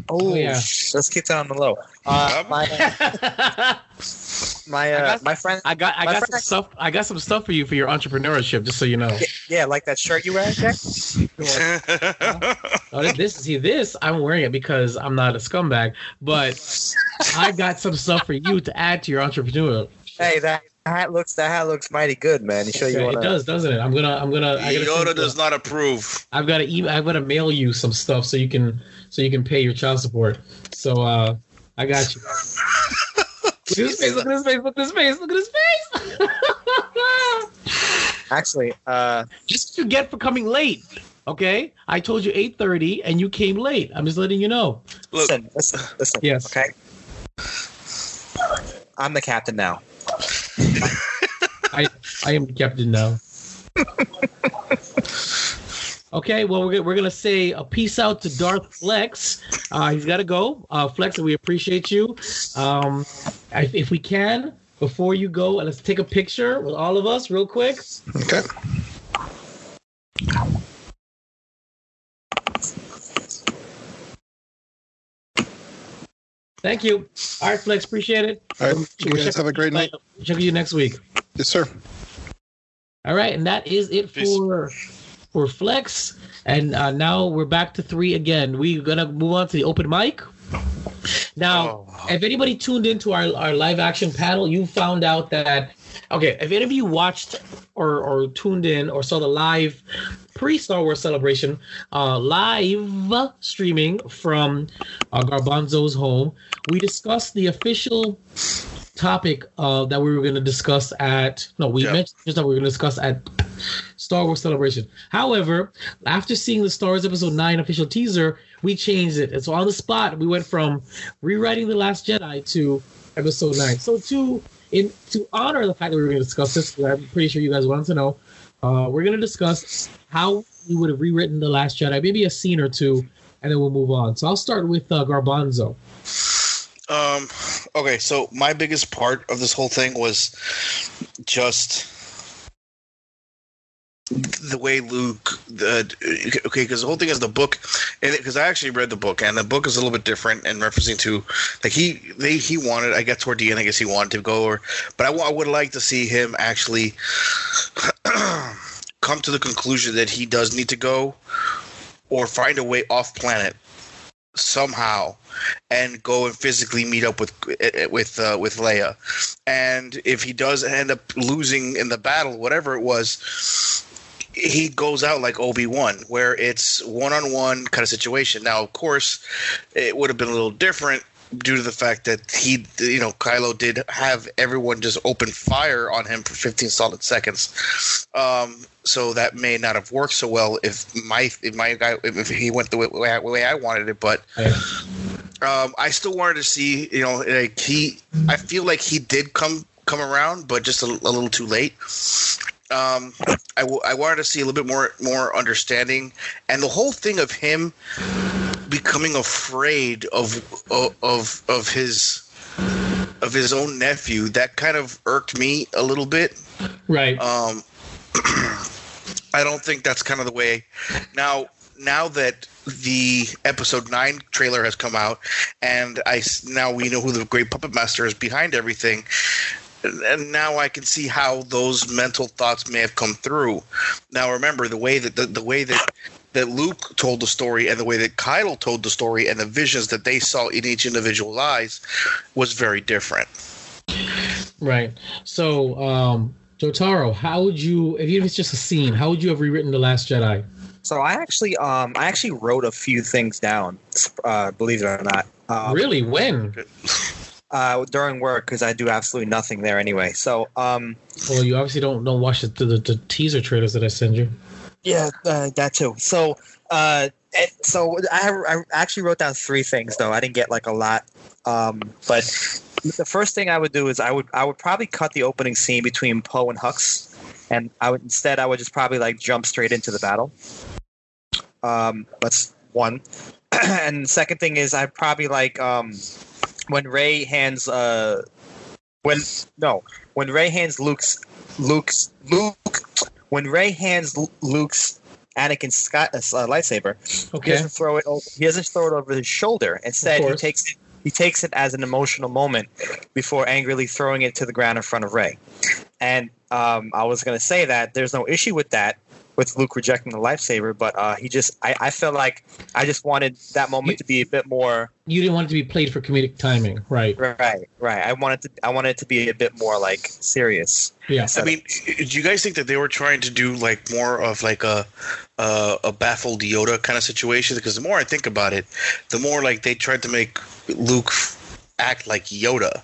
Oh, yeah. let's keep that on the low. Uh, my my uh, got- my friend, I got I My got some stuff I got some stuff for you for your entrepreneurship, just so you know. yeah, like that shirt you wear, Jack. Oh, this see this I'm wearing it because I'm not a scumbag, but I got some stuff for you to add to your entrepreneur. Hey, that hat looks that hat looks mighty good, man. You sure you Yeah, want it does, doesn't it? I'm gonna I'm gonna I gotta Yoda does not approve. I've got to email. I've got to mail you some stuff so you can so you can pay your child support. So uh, I got you. Look at his face! Look at his face! Look at his face! Look at his face! Actually, uh, Just what you get for coming late. Okay, I told you eight thirty, and you came late. I'm just letting you know. Look, listen, listen, listen. Yes. Okay. I'm the captain now. I I am the captain now. Okay, well we're gonna, we're gonna say a peace out to Darth Flex. Uh, he's got to go. Uh, Flex, we appreciate you. Um, if, if we can, before you go, let's take a picture with all of us real quick. Okay. Thank you. All right, Flex, appreciate it. All right. You guys have a great night. Check with you next week. Yes, sir. All right, and that is it Peace. for for Flex. And uh, now we're back to three again. We're gonna move on to the open mic. Now, Oh. if anybody tuned into our, our live action panel, you found out that okay, if any of you watched or or tuned in or saw the live pre Star Wars celebration uh, live streaming from uh, Garbanzo's home, we discussed the official topic uh, that we were going to discuss at no we Yeah. mentioned just that we were going to discuss at Star Wars Celebration. However, after seeing the Star Wars Episode 9 official teaser, we changed it. And so on the spot, we went from rewriting The Last Jedi to Episode 9. So to in to honor the fact that we were going to discuss this, I'm pretty sure you guys wanted to know, uh, we're going to discuss how we would have rewritten The Last Jedi, maybe a scene or two, and then we'll move on. So I'll start with uh, Garbanzo. Um, okay, so my biggest part of this whole thing was just the way Luke, the okay, because the whole thing is the book, and because I actually read the book, and the book is a little bit different and referencing to like he they he wanted, I guess toward the end, I guess he wanted to go, or but I, I would like to see him actually come to the conclusion that he does need to go, or find a way off planet somehow and go and physically meet up with with uh, with Leia. And if he does end up losing in the battle, whatever it was, he goes out like Obi Wan, where it's one on one kind of situation. Now, of course, it would have been a little different due to the fact that he, you know, Kylo did have everyone just open fire on him for 15 solid seconds. Um, so that may not have worked so well if my if my guy if he went the way, way, I, way I wanted it, but um, I still wanted to see, you know, like he. I feel like he did come come around, but just a, a little too late. Um, I, w- I wanted to see a little bit more more understanding, and the whole thing of him becoming afraid of of of, his of his own nephew that kind of irked me a little bit. Right. Um, I don't think that's kind of the way. Now, now that the episode nine trailer has come out, and I now we know who the great puppet master is behind everything, and now I can see how those mental thoughts may have come through. Now, remember the way that the, the way that that Luke told the story and the way that Kylo told the story and the visions that they saw in each individual's eyes was very different. Right. So, um, Jotaro, how would you, if if it's just a scene, how would you have rewritten The Last Jedi? So I actually, um, I actually wrote a few things down. Uh, believe it or not. Um, really? When? Uh, during work because I do absolutely nothing there anyway. So, um, Well, you obviously don't don't watch the, the, the teaser trailers that I send you. yeah, uh, that too. So, uh, so I, I actually wrote down three things though. I didn't get like a lot, um, but the first thing I would do is I would I would probably cut the opening scene between Poe and Hux, and I would instead I would just probably like jump straight into the battle. Um, that's one, and the second thing is I'd probably like um, when Rey hands uh, when no when Rey hands Luke's Luke's Luke when Rey hands Luke's Anakin Scott uh, lightsaber, he Okay. doesn't throw it. Over, he doesn't throw it over his shoulder. Instead, he takes it. He takes it as an emotional moment before angrily throwing it to the ground in front of Rey. And um, I was going to say that there's no issue with that, with Luke rejecting the lightsaber, but uh, he just. I, I felt like I just wanted that moment You- to be a bit more. You didn't want it to be played for comedic timing, right? Right, right. I wanted to. I wanted it to be a bit more like serious. Yeah. I mean, do you guys think that they were trying to do like more of like a a, a baffled Yoda kind of situation? Because the more I think about it, the more like they tried to make Luke act like Yoda.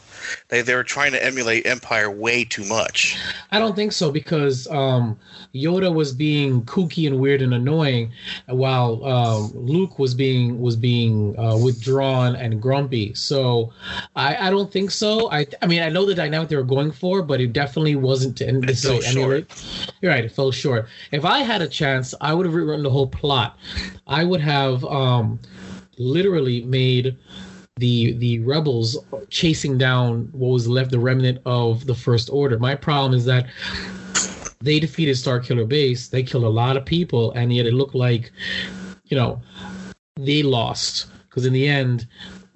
They they were trying to emulate Empire way too much. I don't think so because um, Yoda was being kooky and weird and annoying, while um, Luke was being was being uh, withdrawn and grumpy. So I, I don't think so. I I mean I know the dynamic they were going for, but it definitely wasn't to necessarily fell short. emulate. You're right. It fell short. If I had a chance, I would have rewritten the whole plot. I would have um, literally made the the rebels chasing down what was left the remnant of the first order. My problem is that they defeated Starkiller Base. They killed a lot of people and yet it looked like you know they lost. Because in the end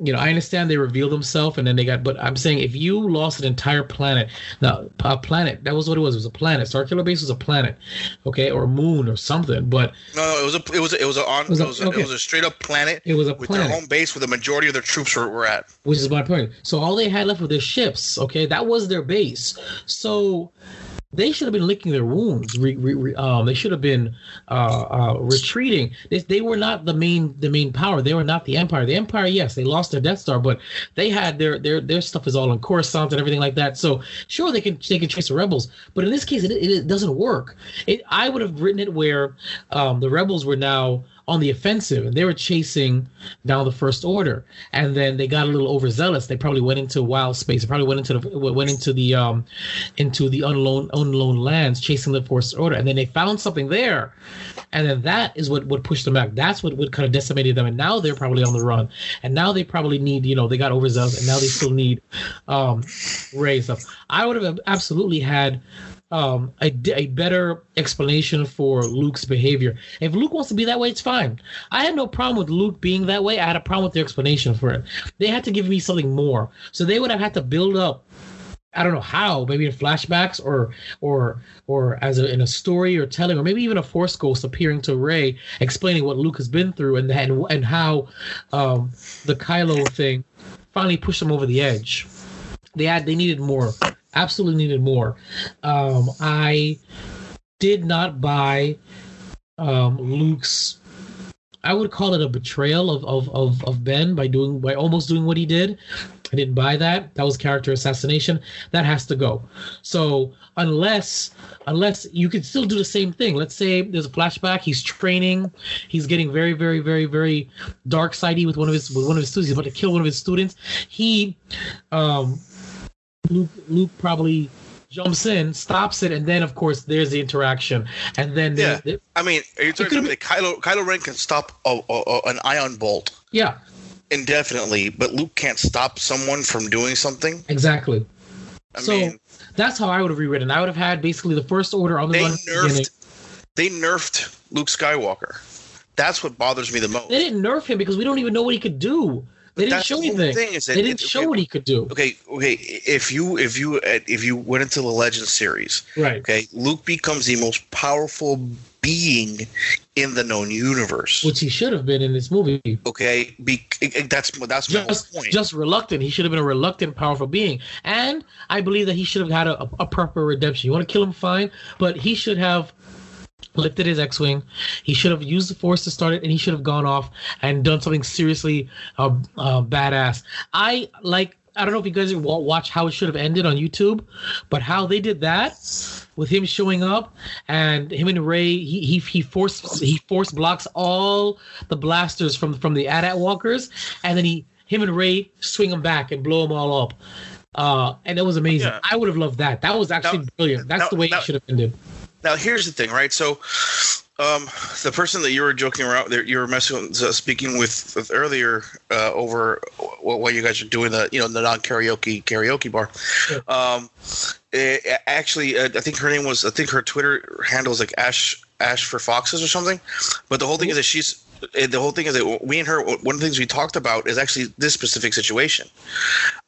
you know i understand they revealed themselves and then they got but i'm saying if you lost an entire planet now a planet that was what it was it was a planet Starkiller Base was a planet okay or a moon or something but No, no, it was a it was a, it was a on it was a, okay. it was a straight up planet it was a with planet their home base where the majority of their troops were, were at. which is my point. So all they had left were their ships. Okay, that was their base. So they should have been licking their wounds. Re, re, re- um, they should have been uh, uh, retreating. They, they were not the main the main power. They were not the empire. The empire, yes, they lost their Death Star, but they had their their their stuff is all in Coruscant and everything like that. So sure, they can they can chase the rebels, but in this case, it, it, it doesn't work. It, I would have written it where um, the rebels were now on the offensive and they were chasing down the first order. And then they got a little overzealous. They probably went into wild space. They probably went into the went into the um into the unknown unknown lands chasing the first order. And then they found something there. And then that is what would push them back. That's what would kind of decimated them. And now they're probably on the run. And now they probably need you know they got overzealous and now they still need um ray stuff i would have absolutely had um, a, a better explanation for Luke's behavior. If Luke wants to be that way, it's fine. I had no problem with Luke being that way. I had a problem with their explanation for it. They had to give me something more. So they would have had to build up. I don't know how, maybe in flashbacks or or or as a, in a story or telling, or maybe even a Force ghost appearing to Rey, explaining what Luke has been through and and, and how um, the Kylo thing finally pushed him over the edge. They had they needed more absolutely needed more. Um, I did not buy um, Luke's. I would call it a betrayal of, of, of, of Ben by doing by almost doing what he did. I didn't buy that. That was character assassination. That has to go. So unless unless you could still do the same thing. Let's say there's a flashback. He's training. He's getting very very very very dark sidey with one of his with one of his students. He's about to kill one of his students. He um, Luke Luke probably jumps in, stops it, and then of course there's the interaction, and then Yeah. they- I mean, are you talking about Kylo? Kylo Ren can stop a, a, a- an ion bolt yeah, indefinitely, but Luke can't stop someone from doing something. exactly. I so mean, that's how I would have rewritten. I would have had basically the first order on the they run. at the beginning. nerfed. They nerfed Luke Skywalker. That's what bothers me the most. They didn't nerf him because we don't even know what he could do. They didn't show the anything. thing is that they didn't it- show okay, what he could do. Okay, okay. If you if you if you went into the Legends series, Right. okay, Luke becomes the most powerful being in the known universe. Which he should have been in this movie. Okay, Be, that's that's my Just, point. just reluctant. He should have been a reluctant, powerful being. And I believe that he should have had a, a proper redemption. You want to kill him, fine, but he should have lifted his X-wing. He should have used the Force to start it, and he should have gone off and done something seriously uh, uh, badass. I like. I don't know if you guys watch how it should have ended on YouTube, but how they did that with him showing up and him and Rey, he he he force he force blocks all the blasters from from the AT-AT walkers, and then he him and Rey swing them back and blow them all up. Uh, and it was amazing. Yeah. I would have loved that. That was actually Now- brilliant. That's now- the way now- it should have ended. Now here's the thing, right? So, um, the person that you were joking around, that you were messing, uh, speaking with, with earlier uh, over wh- while you guys are doing the, you know, the non karaoke karaoke bar. Yeah. Um, eh, actually, uh, I think her name was, I think her Twitter handle is like Ash Ash for Foxes or something. But the whole thing is that she's. eh, The whole thing is that we and her, one of the things we talked about is actually this specific situation.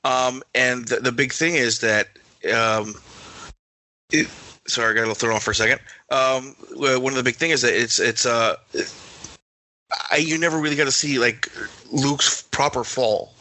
Um, and the, the big thing is that um, it, sorry, I got to throw it off for a second. Um, one of the big things is that it's it's uh, I, you never really got to see like Luke's proper fall.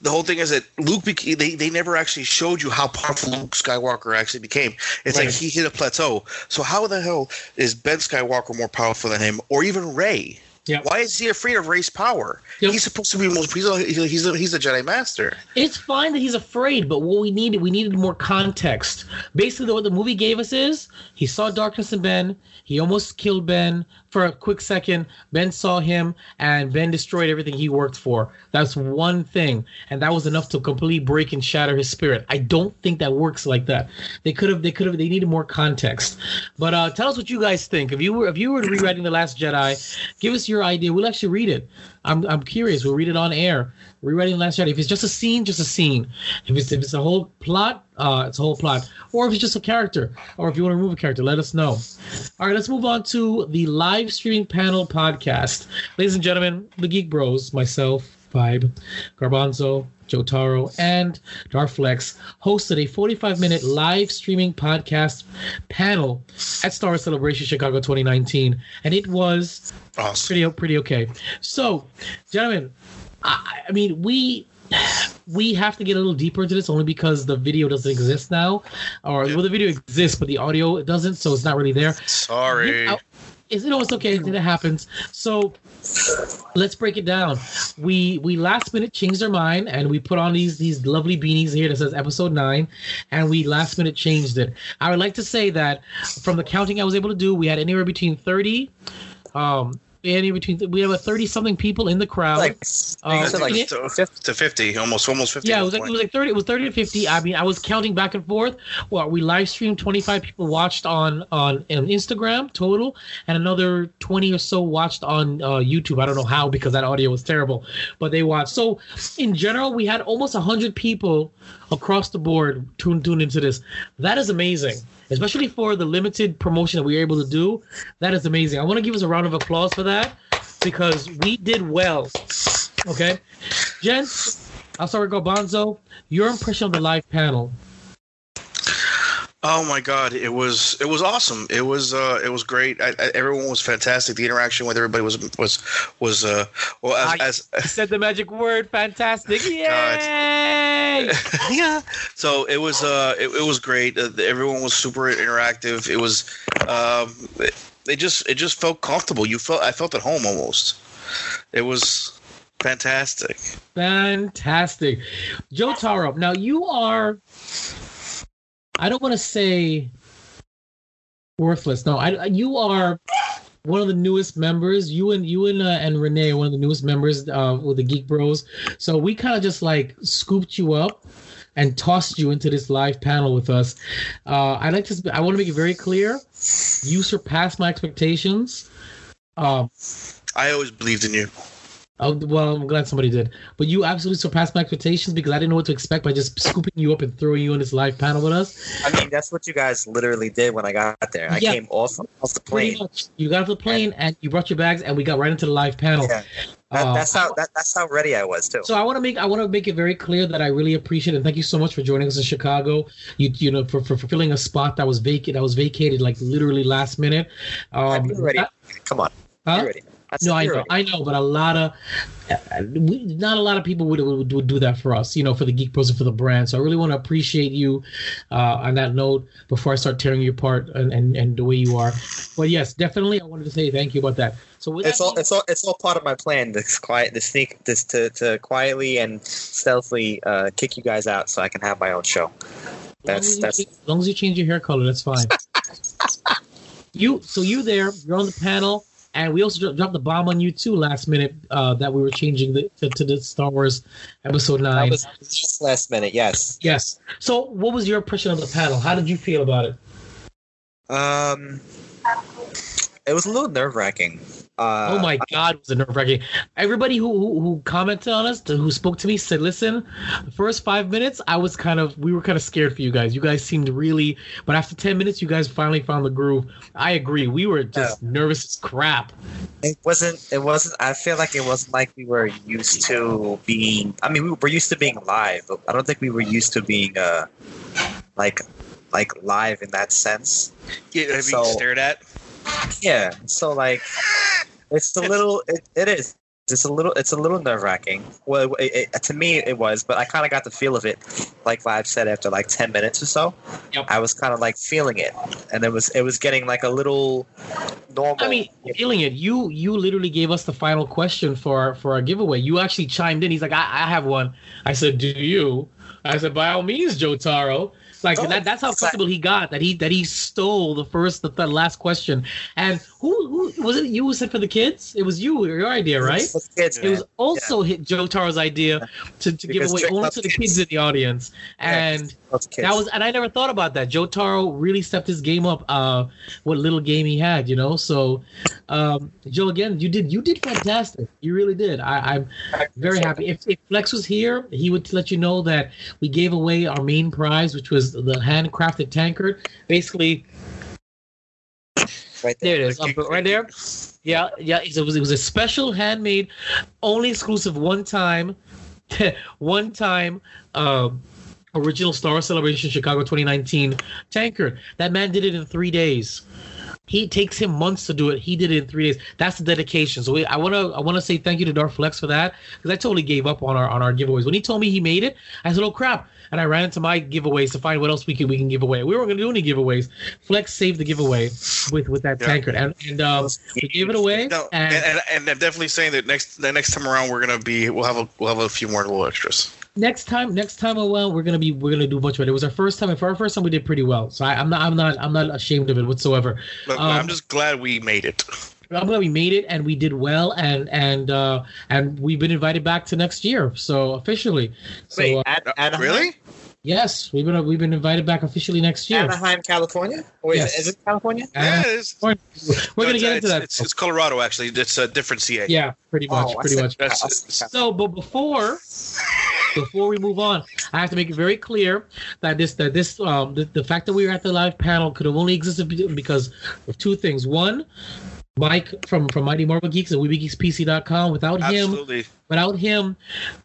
The whole thing is that Luke beca- they they never actually showed you how powerful Luke Skywalker actually became. It's like he hit a plateau. So how the hell is Ben Skywalker more powerful than him, or even Rey? Yeah. Why is he afraid of Rey's power? Yep. He's supposed to be most. He's a, he's a, he's a Jedi Master. It's fine that he's afraid, but what we needed, we needed more context. Basically, what the movie gave us is he saw darkness in Ben. He almost killed Ben for a quick second. Ben saw him, and Ben destroyed everything he worked for. That's one thing, and that was enough to completely break and shatter his spirit. I don't think that works like that. They could have, they could have, they needed more context. But uh, tell us what you guys think. If you were, if you were rewriting the Last Jedi, give us your idea. We'll actually read it. I'm, I'm curious. We'll read it on air. Rewriting the Last Jedi. If it's just a scene, just a scene. If it's if it's a whole plot, uh, it's a whole plot. Or if it's just a character, or if you want to remove a character, let us know. All right, let's move on to the live streaming panel podcast. Ladies and gentlemen, the Geek Bros, myself, Vibe, Garbanzo, Jotaro, and Darth Flex hosted a 45 minute live streaming podcast panel at Star Celebration Chicago 2019, and it was Awesome. pretty pretty okay. So, gentlemen, I, I mean we we have to get a little deeper into this only because the video doesn't exist now, or well, the video exists but the audio doesn't, so it's not really there. Sorry. I- Is know it's okay that happens. So let's break it down. We we last minute changed our mind and we put on these these lovely beanies here that says episode nine, and we last minute changed it. I would like to say that from the counting I was able to do, we had anywhere between thirty, um, anywhere between we have a thirty something people in the crowd. Like, Uh, like it- to, 50 almost almost 50 yeah, it was like it was like thirty. It was thirty to fifty. I mean, I was counting back and forth. Well, we live streamed. Twenty five people watched on on, on Instagram total, and another twenty or so watched on uh, YouTube. I don't know how because that audio was terrible, but they watched. So, in general, we had almost hundred people across the board tuned tuned into this. That is amazing, especially for the limited promotion that we were able to do. That is amazing. I want to give us a round of applause for that because we did well. Okay, gents. I'll start with Garbanzo. Your impression of the live panel. Oh my god, it was it was awesome. It was uh it was great. I, I, everyone was fantastic. The interaction with everybody was was was uh well I- as, as said the magic word. Fantastic! Yay! yeah. So it was uh it, it was great. Uh, everyone was super interactive. It was um it, it just it just felt comfortable. You felt I felt at home almost. It was fantastic. Fantastic. Jotaro. Now you are. I don't want to say worthless. No, I, you are one of the newest members. You and you and uh, and Renee are one of the newest members uh, with the Geek Bros. So we kind of just like scooped you up and tossed you into this live panel with us. Uh, I like to. I want to make it very clear. You surpassed my expectations. Um, I always believed in you. Oh, well, I'm glad somebody did. But you absolutely surpassed my expectations because I didn't know what to expect by just scooping you up and throwing you on this live panel with us. I mean, that's what you guys literally did when I got there. I Yeah. came off off the plane. much. You got off the plane and you brought your bags and we got right into the live panel. Yeah. That, Uh, that's how that, that's how ready I was too. So I want to make I want to make it very clear that I really appreciate it. And thank you so much for joining us in Chicago. You you know for for fulfilling a spot that was vacant that was vacated like literally last minute. Um, ready. not- Come on, huh? ready. Said No, I know. I know, but a lot of, we, not a lot of people would, would would do that for us, you know, for the Geek Bros and for the brand. So I really want to appreciate you uh, on that note before I start tearing you apart and, and, and the way you are. But yes, definitely, I wanted to say thank you about that. So It's that all being- it's all it's all part of my plan. This quiet, to sneak, this to to quietly and stealthily uh, kick you guys out so I can have my own show. That's as that's change- as long as you change your hair color, that's fine. you so you there? You're on the panel, and we also dropped the bomb on you too last minute uh, that we were changing the, to, to the Star Wars Episode that Nine. was just last minute. Yes. yes. So, what was your impression of the panel? How did you feel about it? Um, it was a little nerve wracking. Uh, oh my God, it was it nerve wracking? Everybody who, who who commented on us, who spoke to me, said, "Listen, the first five minutes, I was kind of, we were kind of scared for you guys. You guys seemed really, but after ten minutes, you guys finally found the groove. I agree. We were just nervous as crap. It wasn't. It wasn't. I feel like it wasn't like we were used to being. I mean, we were used to being live, but I don't think we were used to being uh, like, like live in that sense. Yeah, have So- you stared at? Yeah. So like, it's a little. It, it is. It's a little. It's a little nerve wracking. Well, it, it, to me it was, but I kind of got the feel of it. Like Live said, after like ten minutes or so, Yep. I was kind of like feeling it, and it was it was getting like a little normal. I mean, feeling it. You you literally gave us the final question for our, for our giveaway. You actually chimed in. He's like, I, I have one. I said, Do you? I said, By all means, Jotaro. Like Oh, that, that's how like- comfortable he got that he that he stole the first the, the last question. And who who was it? You who said for the kids? It was you, your idea, right? For kids, It was also hit Jotaro's idea to, to give away only to the kids. kids in the audience. Yeah, And Lots of kids. That was, and I never thought about that. Jotaro really stepped his game up. Uh, what little game he had, you know. So, um, Joe, again, you did, you did fantastic. You really did. I, I'm very happy. If, if Flex was here, he would let you know that we gave away our main prize, which was the handcrafted tankard. Basically, right there it is, up, right there. Yeah, yeah. It was it was a special handmade, only exclusive one time, one time. Um, original Star Celebration Chicago 2019 tankard. That man did it in three days. He takes him months to do it. He did it in three days. That's the dedication. So we, I want to I want to say thank you to Darth Flex for that because I totally gave up on our on our giveaways. When he told me he made it, I said, "Oh crap!" And I ran into my giveaways to find what else we can we can give away. We weren't going to do any giveaways. Flex saved the giveaway with with that Yeah. tankard, and and um, we gave it away. No, and, and, and, and I'm definitely saying that next the next time around we're gonna be we'll have a we'll have a few more little extras. Next time next time around we're gonna be we're gonna do much better it was our first time and for our first time we did pretty well so I, i'm not i'm not i'm not ashamed of it whatsoever But Um, I'm just glad we made it. i'm glad we made it and we did well and and uh and we've been invited back to next year so officially so Wait, uh, An- Uh, Anaheim, really? yes we've been we've been invited back officially next year Anaheim, California. Or is, Yes. it, is it California? Yeah, Uh, it is. we're, we're No, gonna get into that It's, it's Colorado actually. It's a different CA. yeah pretty much Oh, pretty much That's- So, but before before we move on, I have to make it very clear that this that this um the, the fact that we were at the live panel could have only existed because of two things. One, Mike from from Mighty Marvel Geeks and WeBeGeeksPC.com. Without him, without him,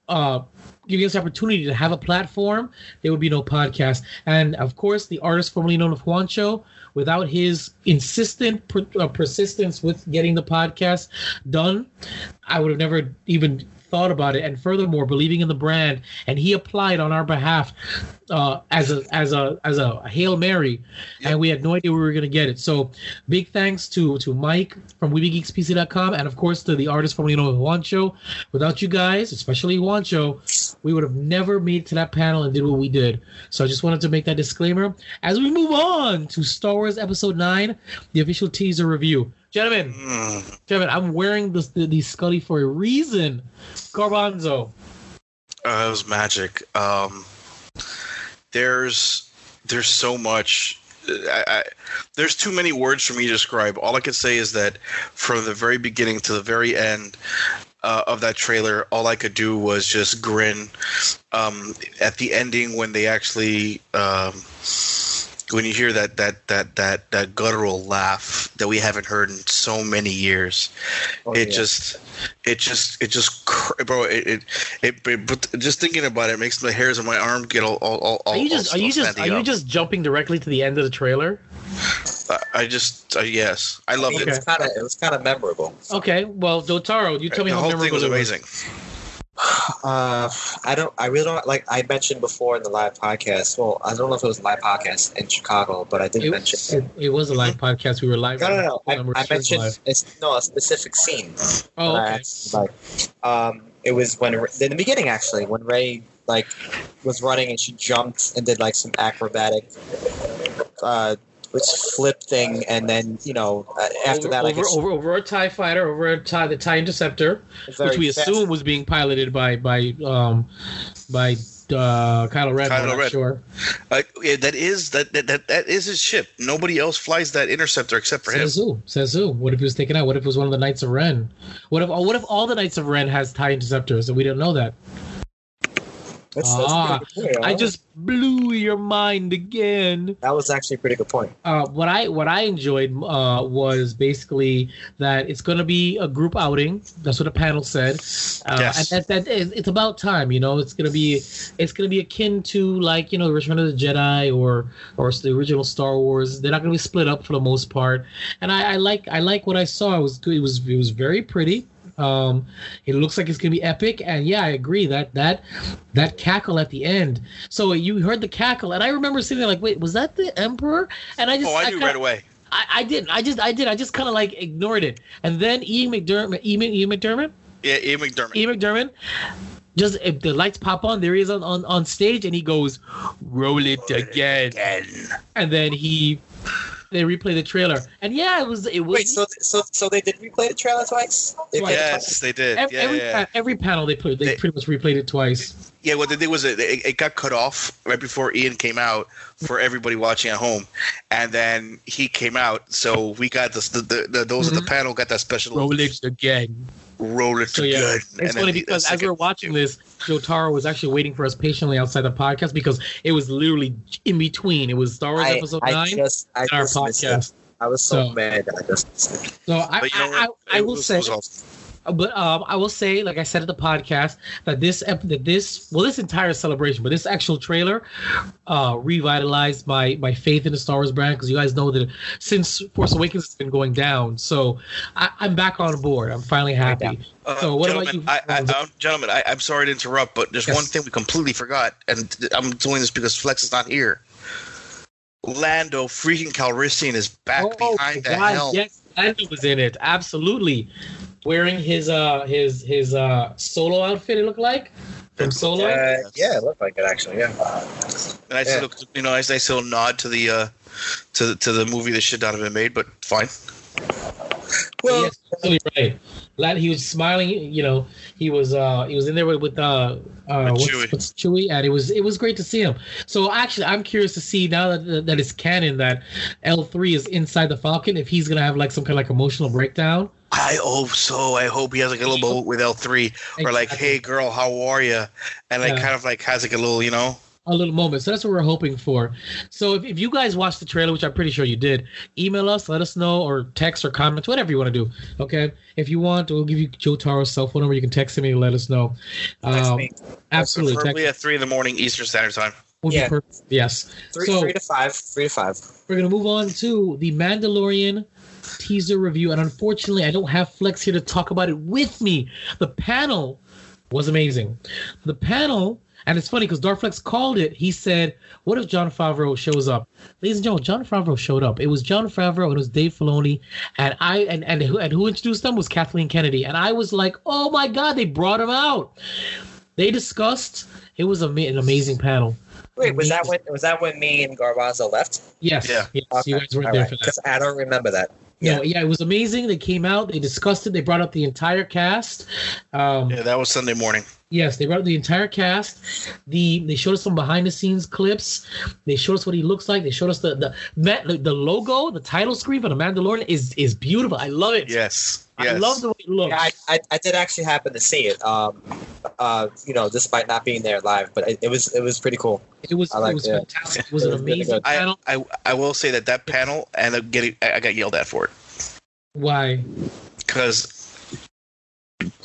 uh, giving us the opportunity to have a platform, there would be no podcast. And of course, the artist formerly known as Juancho, without his insistent per, uh, persistence with getting the podcast done, I would have never even thought about it. And furthermore, believing in the brand, and he applied on our behalf uh, as a as a as a hail mary, and we had no idea we were going to get it. So, big thanks to to Mike from WeBeGeeksPC.com, and of course to the artist formerly known as Juancho. Without you guys, especially Juancho, we would have never made it to that panel and did what we did. So I just wanted to make that disclaimer as we move on to Star Wars Episode Nine, the official teaser review. Gentlemen, Mm. gentlemen, I'm wearing this the, the Scully for a reason. Garbanzo. Uh, it was magic. Um, there's there's so much. I, I, there's too many words for me to describe. All I can say is that from the very beginning to the very end uh, of that trailer, all I could do was just grin. Um, at the ending, when they actually, um, when you hear that that that that that guttural laugh that we haven't heard in so many years, Oh, it yeah. just it just it just bro it it, it, it but just thinking about it makes the hairs on my arm get all all all, all Are you just all are you just are standing you just jumping directly to the end of the trailer? I- I just uh, yes I loved It it. was kind of it was kind of memorable. Okay, well, Jotaro, you tell me the how whole memorable thing was it amazing. Uh, I don't. I really don't like. I mentioned before in the live podcast. Well, I don't know if it was a live podcast in Chicago, but I did It, mention. it, it was a live podcast. We were live. no, no, no. I, I mentioned live. it's, no a specific scene. Oh, okay. actually. Um, it was when in the beginning actually when Rey like was running and she jumped and did like some acrobatic, uh, which flip thing, and then you know uh, after over, that I over, guess over, over a Tie fighter, over a Tie, the Tie Interceptor, which we fast. assume was being piloted by by um by uh, Kylo Ren. Kylo we're not Ren. Sure. Uh, yeah, that is that, that that that is his ship. Nobody else flies that interceptor except for him. Says who? Says who? What if he was taken out? What if it was one of the Knights of Ren? What if? oh, What if all the Knights of Ren has Tie Interceptors and we don't know that? That's, that's a Ah, pretty good point. I just blew your mind again. that was actually a pretty good point. uh, what I what I enjoyed uh, was basically that it's going to be a group outing. That's what the panel said. Uh, Yes. And that, that is- it's about time. You know, it's going to be it's going to be akin to like you know the Return of the Jedi or or the original Star Wars. They're not going to be split up for the most part. And I, I like I like what I saw. It was good. It was it was very pretty. Um, it looks like it's gonna be epic, and yeah, I agree that that that cackle at the end. So you heard the cackle, and I remember sitting there like, wait, was that the Emperor? And I just Oh, I knew kinda- right away. I, I didn't. I just I did. I just kind of like ignored it. And then Ian McDiarmid, Ian, Ian McDiarmid, Yeah, Ian McDiarmid. Ian McDiarmid, just if the lights pop on, there he is on, on, on stage, and he goes, "Roll it again," and then he they replay the trailer, and yeah, it was it was Wait, so so so they did replay the trailer twice? They Twice. played it Yes, they did. every, yeah, every, yeah. every panel they played they, They- pretty much replayed it twice. Yeah, what they did was it, it, it got cut off right before Ian came out for everybody watching at home, and then he came out, so we got this. The, the, the those at the mm-hmm. panel got that special Roll it again. Roll it So yeah, good. it's And funny because as we were watching this, Jotaro was actually waiting for us patiently outside the podcast because it was literally in between. It was Star Wars I, episode I nine just I and our just it. podcast. I was so, So- mad I just missed it. So I, you know I. I, I will was- say, was awesome. But um, I will say, like I said at the podcast, that this ep- that this well, this entire celebration, but this actual trailer, uh, revitalized my my faith in the Star Wars brand because you guys know that since Force Awakens has been going down, so I, I'm back on board. I'm finally happy. Uh, So what about gentlemen, you? I, I, uh, gentlemen, I, I'm sorry to interrupt, but there's Yes. one thing we completely forgot, and I'm doing this because Flex is not here. Lando freaking Calrissian is back Oh, behind the God, helm. Yes, Lando was in it. Absolutely, wearing his uh his his uh solo outfit. It looked like from Solo. Uh, yeah, it looked like it actually. Yeah. And I Yeah. still, you know, nice, nice little nod to the uh, to the to the movie that should not have been made, but fine. Well, yes, absolutely right. Lad, he was smiling. You know, he was uh he was in there with, with uh uh what's, Chewie. what's Chewie, and it was it was great to see him. So actually, I'm curious to see now that that it's canon that L3 is inside the Falcon. If he's gonna have like some kind of like emotional breakdown. I hope so. I hope he has like a little moment with L three, or like, Exactly. "Hey, girl, how are you?" And like Yeah. kind of like has like a little, you know. A little moment. So that's what we're hoping for. So if, if you guys watched the trailer, which I'm pretty sure you did, email us, let us know, or text or comment, whatever you want to do. Okay. If you want, we'll give you Jotaro's cell phone number. You can text him and let us know. Text Um, me. absolutely. Text at three in the morning Eastern Standard Time. would be Yeah. perfect. Yes. Three, so three to five. Three to five. we're gonna move on to the Mandalorian teaser review, and unfortunately, I don't have Flex here to talk about it with me. The panel was amazing. The panel, and it's funny because Darth Flex called it. He said, "What if Jon Favreau shows up?" Ladies and gentlemen, Jon Favreau showed up. It was Jon Favreau and it was Dave Filoni, and I and and who, and who introduced them was Kathleen Kennedy, and I was like, "Oh my God, they brought him out." They discussed. It was ama- an amazing panel. Wait, was that when was that when me and Garbanzo left? Yes, Yeah. yes, you guys weren't there for that. I don't remember that. No, yeah, it was amazing. They came out, they discussed it, they brought up the entire cast. Um, Yeah, that was Sunday morning. Yes, they brought up the entire cast. The they showed us some behind the scenes clips. They showed us what he looks like. They showed us the the the, the logo, the title screen for the Mandalorian is is beautiful. I love it. Yes. I Yes. love the way it looks. Yeah, I, I, I did actually happen to see it. Um, uh, you know, despite not being there live, but it, it was it was pretty cool. it was I it was it. fantastic. It was an It was really amazing good. I, panel. I I will say that that panel and getting I I got yelled at for it Why? because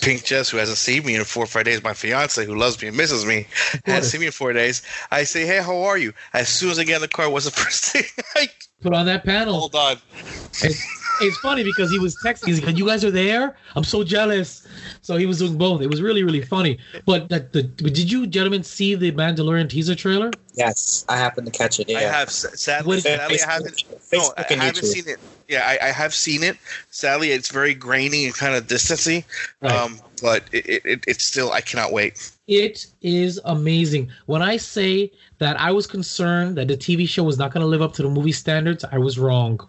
Pink Jess, who hasn't seen me in four or five days, my fiance who loves me and misses me, hasn't seen me in four days. I say, "Hey, how are you?" As soon as I get in the car, what's the first thing? I Put on that panel. hold on. It's, it's funny because he was texting. He's like, "You guys are there. I'm so jealous." So he was doing both. It was really really funny. But that the did you gentlemen see the Mandalorian teaser trailer? Yes, I happened to catch it. Yeah, I have sadly, sadly I haven't. Facebook, No, I haven't YouTube. seen it. Yeah, I, I have seen it. Sadly, it's very grainy and kind of distancy. Right. Um, but it, it, it, it's still. I cannot wait. It is amazing. When I say that I was concerned that the TV show was not going to live up to the movie standards, I was wrong.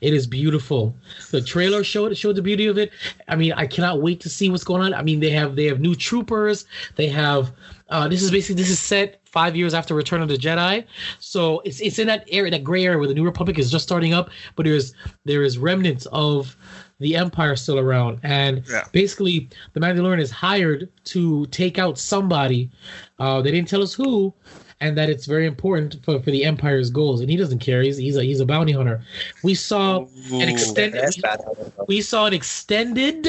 It is beautiful. The trailer showed showed the beauty of it. I mean, I cannot wait to see what's going on. I mean, they have they have new troopers. They have uh, this is basically this is set five years after Return of the Jedi, so it's it's in that area, that gray area where the New Republic is just starting up, but there's there is remnants of the Empire still around, and Yeah. basically the Mandalorian is hired to take out somebody. Uh, they didn't tell us who, and that it's very important for, for the Empire's goals. And he doesn't care. He's he's a he's a bounty hunter. We saw an extended That's we saw an extended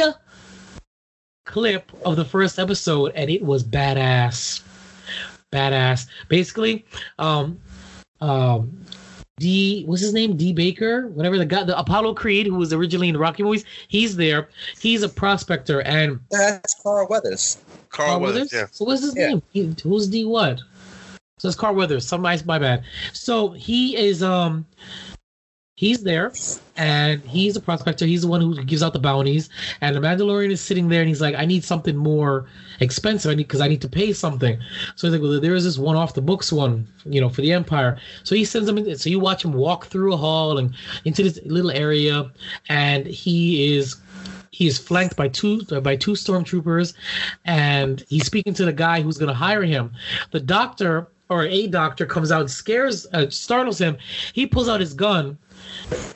clip of the first episode, and it was badass. Badass. Basically, um, um, D what's his name? D Baker, whatever the guy, the Apollo Creed, who was originally in the Rocky movies. He's there. He's a prospector, and That's Carl Weathers. Carl Carl Weathers. Weathers. Yeah. So what's his Yeah. name? He, who's D what? So it's Carl Weathers. Some my my bad. So he is um he's there and he's a prospector. He's the one who gives out the bounties. And the Mandalorian is sitting there and he's like, I need something more expensive. I need because I need to pay something. So he's like, Well, there is this one off the books one, you know, for the Empire. So he sends him in, so you watch him walk through a hall and into this little area, and he is he is flanked by two by two stormtroopers and he's speaking to the guy who's going to hire him the doctor or a doctor comes out and scares uh, startles him he pulls out his gun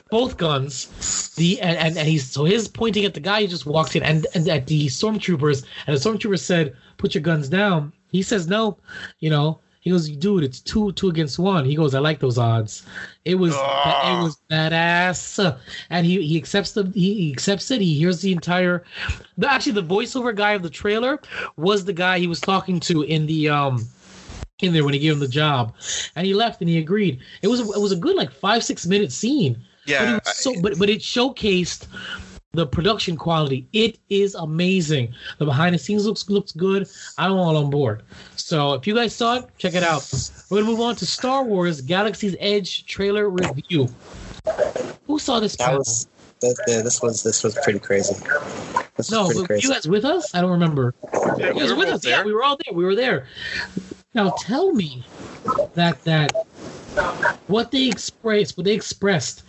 both guns the and, and, and he's so he's pointing at the guy who just walked in and, and at the stormtroopers and the stormtrooper said put your guns down. He says no you know he goes dude it's two two against one. He goes i like those odds. It was it was badass. And he he accepts the he, he accepts it he hears the entire the, actually the voiceover guy of the trailer was the guy he was talking to in the um in there when he gave him the job. And he left and he agreed. It was it was a good like five six minute scene. But it Yeah. was so but but it showcased the production quality. It is amazing. The behind the scenes looks looks good. I'm all on board. So if you guys saw it check it out. We're gonna move on to star wars galaxy's edge trailer review. Who saw this That panel? was that, yeah, this was this was pretty crazy. This was no pretty but crazy. you guys with us? I don't remember. Yeah, you guys we were with both us. Yeah there. we were all there. We were there now tell me that that what they expressed what they expressed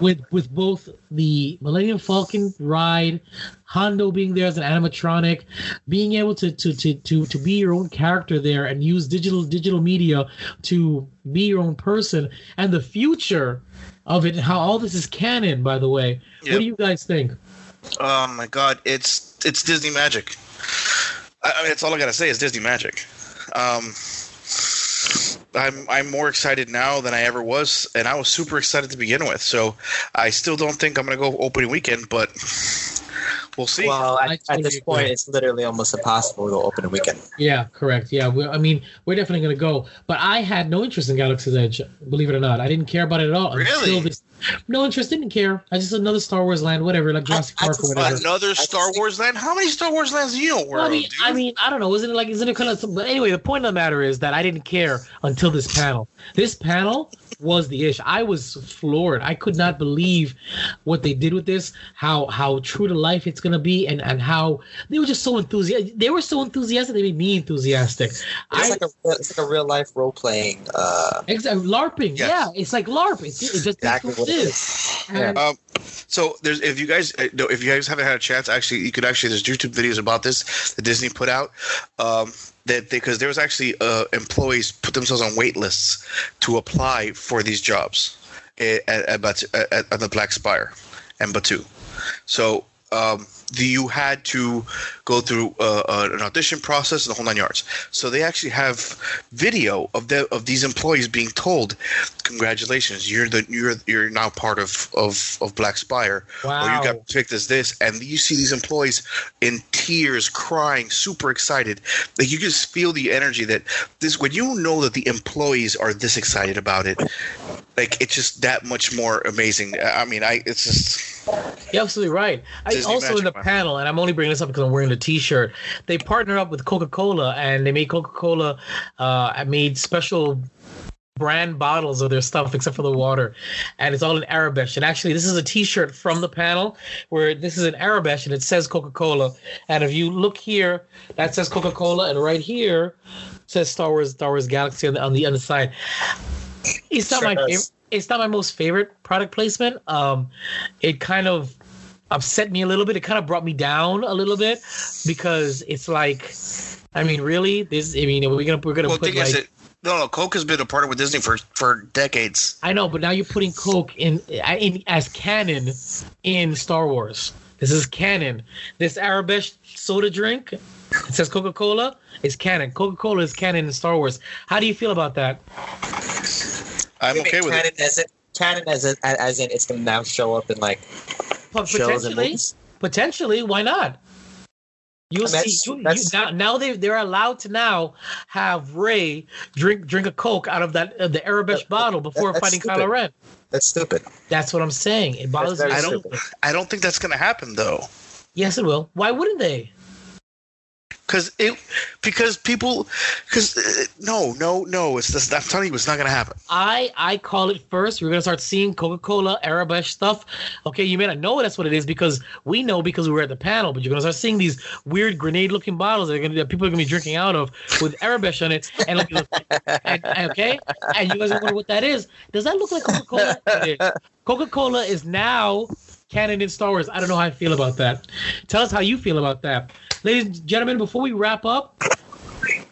with with both the Millennium Falcon ride, Hondo being there as an animatronic, being able to to to to to be your own character there and use digital digital media to be your own person, and the future of it, and how all this is canon. By the way, Yep. what do you guys think? Oh my god, it's it's Disney magic. I, I mean, that's all I gotta say is Disney magic. Um, I'm I'm more excited now than I ever was, and I was super excited to begin with. So I still don't think I'm gonna go opening weekend, but we'll see. Well, at, at this point, it's literally almost impossible to go open a weekend. Yeah, correct. Yeah, we, I mean, we're definitely going to go. But I had no interest in Galaxy's Edge, believe it or not. I didn't care about it at all. Really? Until this, no interest, didn't care. I just another Star Wars land, whatever, like Jurassic I Park or whatever. Another Star think- Wars land? How many Star Wars lands do you know? Well, I mean, I mean, I don't know. Isn't it like, isn't it kind of? But anyway, the point of the matter is that I didn't care until this panel. This panel was the ish. I was floored. I could not believe what they did with this. How how true to life it's gonna be, and and how they were just so enthusiastic. They were so enthusiastic. They made me enthusiastic. It's I like a it's like a real life role playing. Uh, Exactly, LARPing. Yes. Yeah, it's like LARP. It's, it just exactly that's what what it it is. is. Yeah. Um, So there's if you guys uh, no, if you guys haven't had a chance, actually you could actually there's YouTube videos about this that Disney put out. Um, that because there was actually uh, employees put themselves on wait lists to apply for these jobs at, at, Batu- at, at the Black Spire and Batuu. So um, the, you had to go through uh, uh, an audition process and the whole nine yards. So they actually have video of the of these employees being told, "Congratulations, you're the you're you're now part of of, of Black Spire, or Wow. you got picked as this." And you see these employees in tears, crying, super excited. Like you just feel the energy that this when you know that the employees are this excited about it. Like it's just that much more amazing. I mean, I it's just You're absolutely right. I also in the panel, and I'm only bringing this up because I'm wearing the T-shirt. They partnered up with Coca-Cola, and they made Coca-Cola uh, made special brand bottles of their stuff, except for the water, and it's all in Arabic. And actually, this is a T-shirt from the panel where this is in Arabic, and it says Coca-Cola. And if you look here, that says Coca-Cola, and right here says Star Wars, Star Wars Galaxy on the on the other side. It's not Sure my favorite. It's not my most favorite product placement. Um, it kind of upset me a little bit. It kind of brought me down a little bit because it's like, I mean, really, this. I mean, we're gonna we're gonna well. put like. is, it, no, no. Coke has been a partner with Disney for for decades. I know, but now you're putting Coke in, in as canon in Star Wars. This is canon. This Arabic soda drink, it says Coca Cola, is canon. Coca Cola is canon in Star Wars. How do you feel about that? I'm okay with canon it. As in, canon as in, as in it's gonna now show up in like Pot- shows and Potentially, potentially, why not? You'll I mean, see. that's- You, you, now, now they they're allowed to now have Rey drink drink a Coke out of that uh, the Arabic That- bottle before that's fighting stupid. Kylo Ren. That's stupid. That's what I'm saying. It bothers me. very a I little don't. bit. I don't think that's going to happen though. Yes, it will. Why wouldn't they? Because it, because people, because uh, no, no, no. It's just, I'm telling you, it's not to happen. I I call it first. We're gonna start seeing Coca Cola Arabic stuff. Okay, you may not know that's what it is because we know because we were at the panel. But you're gonna start seeing these weird grenade looking bottles that, are gonna, that people are gonna be drinking out of with Arabic on it. And, and, and- okay, and you guys wonder what that is. Does that look like Coca Cola? Coca Cola is now canon in Star Wars. I don't know how I feel about that. Tell us how you feel about that, ladies and gentlemen. Before we wrap up,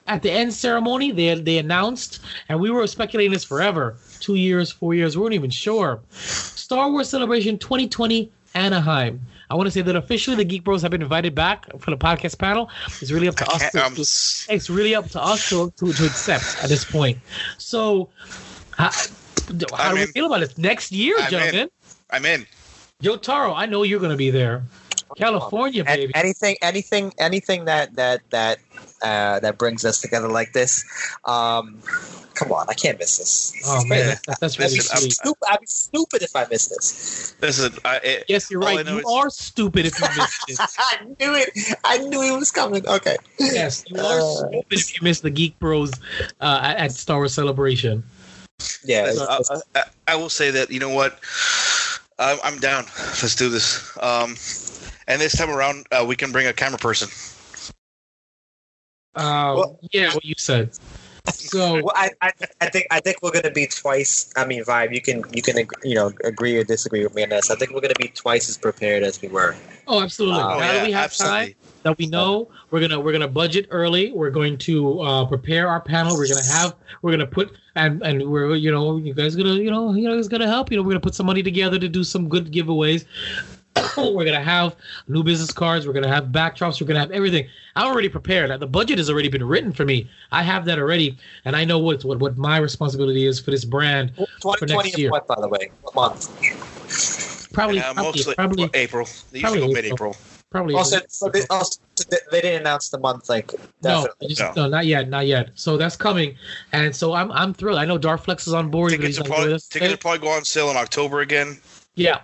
at the end ceremony, they they announced, and we were speculating this forever two years, four years, we weren't even sure. Star Wars Celebration 2020 Anaheim. I want to say that officially the Geek Bros have been invited back for the podcast panel. It's really up to us. To, I'm um, to- it's really up to us to, to, to accept at this point. So, how, how do we feel about it? Next year, I'm in. gentlemen. I'm in. Jotaro, I know you're going to be there. California, An- baby. anything, anything, anything that that that uh, that brings us together like this. Um, come on, I can't miss this. Oh man, that's, that's really Listen, I'm- sweet. Stupid, I'd be stupid if I missed this. Listen, I, it, Yes, you're right. know You is- are stupid if you missed it. I knew it. I knew it was coming. Okay. Yes, you are Uh, stupid if you missed the Geek Bros uh, at, at Star Wars Celebration. Yeah. listen, I, I, I will say that you know what, I'm, I'm down. Let's do this. Um, and this time around, uh, we can bring a camera person. Uh, Well- yeah, what you said. So well, I, I, I think I think we're gonna be twice. I mean, Vibe, you can you can you know agree or disagree with me on this. I think we're gonna be twice as prepared as we were. Oh, absolutely. Oh, now that we have time, that we know we're gonna we're gonna budget early. We're going to uh, prepare our panel. We're gonna have we're gonna put and and we're you know you guys gonna you know you know it's gonna help. You know we're gonna put some money together to do some good giveaways. we're gonna have new business cards. We're gonna have backdrops. We're gonna have everything. I'm already prepared. The budget has already been written for me. I have that already, and I know what what what my responsibility is for this brand. Twenty twenty next year. what, by the way? What month? Probably Uh, probably mostly probably, April. They probably usually go April. mid-April. Probably Also, so they, also, they they didn't announce the month. Like No, just, No. no, not yet, not yet. So that's coming, and so I'm I'm thrilled. I know Darth Flex is on board. Tickets will probably, tickets will probably go on sale in October again. Yeah.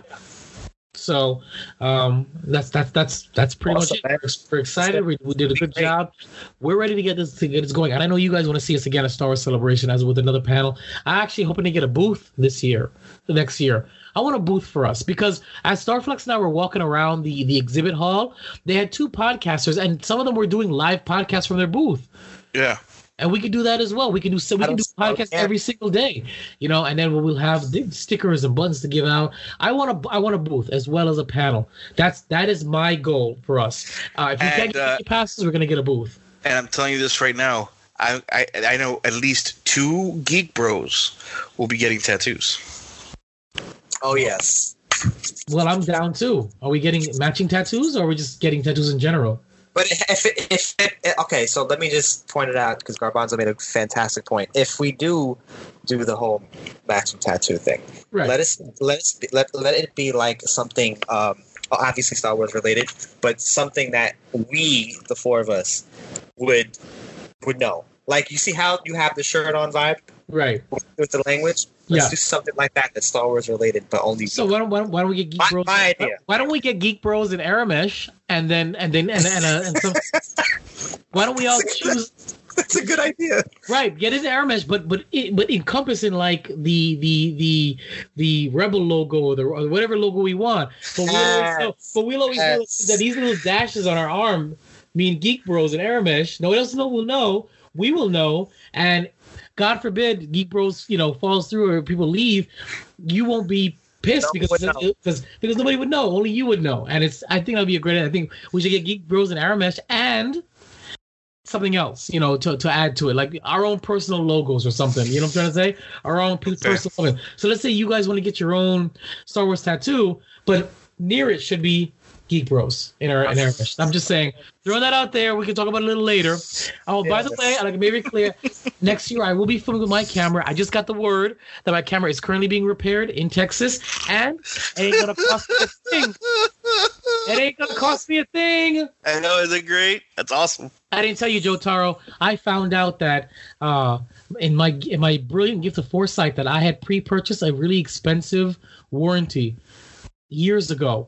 So um, that's that's that's that's pretty Awesome, much it. We're, we're excited. We, we did a good job. We're ready to get this to get this going. And I know you guys want to see us again at Star Wars Celebration as with another panel. I actually hoping to get a booth this year, the next year. I want a booth for us because as Darth Flex and I were walking around the the exhibit hall, they had two podcasters, and some of them were doing live podcasts from their booth. Yeah. and we can do that as well. We can do so we I can do podcasts yeah. every single day, you know, and then we'll have stickers and buttons to give out. I want a I want a booth as well as a panel. That's that is my goal for us. Uh, if you can't get uh, passes, we're gonna get a booth. And I'm telling you this right now. I, I I know at least two geek bros will be getting tattoos. Oh yes. Well, I'm down too. Are we getting matching tattoos, or are we just getting tattoos in general? But if it, if it, okay, so let me just point it out because Garbanzo made a fantastic point. If we do do the whole matching tattoo thing, Right. let us let us be, let let it be like something um, obviously Star Wars related, but something that we the four of us would would know. Like you see how you have the shirt on vibe right. with the language. Let's Yeah. do something like that that's Star Wars related, but only. So why don't, why don't, why don't we get Geek My- Bros? my idea. Why don't we get Geek Bros in Aramesh and then and then and and, uh, and some. why don't we all choose that's a good idea. right? Get into Aramesh, but but it, but encompassing like the the the the Rebel logo or the or whatever logo we want. But we always know, but we'll always know that these little dashes on our arm mean Geek Bros in Aramesh. No one else will know. We will know, and God forbid Geek Bros, you know, falls through or people leave, you won't be pissed No because because because nobody would know. Only you would know, and it's. I think that'd be a great. I think we should get Geek Bros and Aramesh and something else, you know, to, to add to it, like our own personal logos or something. You know what I'm trying to say? Our own pe- personal. So let's say you guys want to get your own Star Wars tattoo, but near it should be Geek Bros in our in Arabic. I'm just saying, throwing that out there. We can talk about it a little later. Oh, by the way, I like to be very clear. Next year, I will be filming with my camera. I just got the word that my camera is currently being repaired in Texas, and it ain't gonna cost me a thing. It ain't gonna cost me a thing. I know, isn't it great? That's awesome. I didn't tell you, Jotaro. I found out that uh, in my in my brilliant gift of foresight that I had pre-purchased a really expensive warranty years ago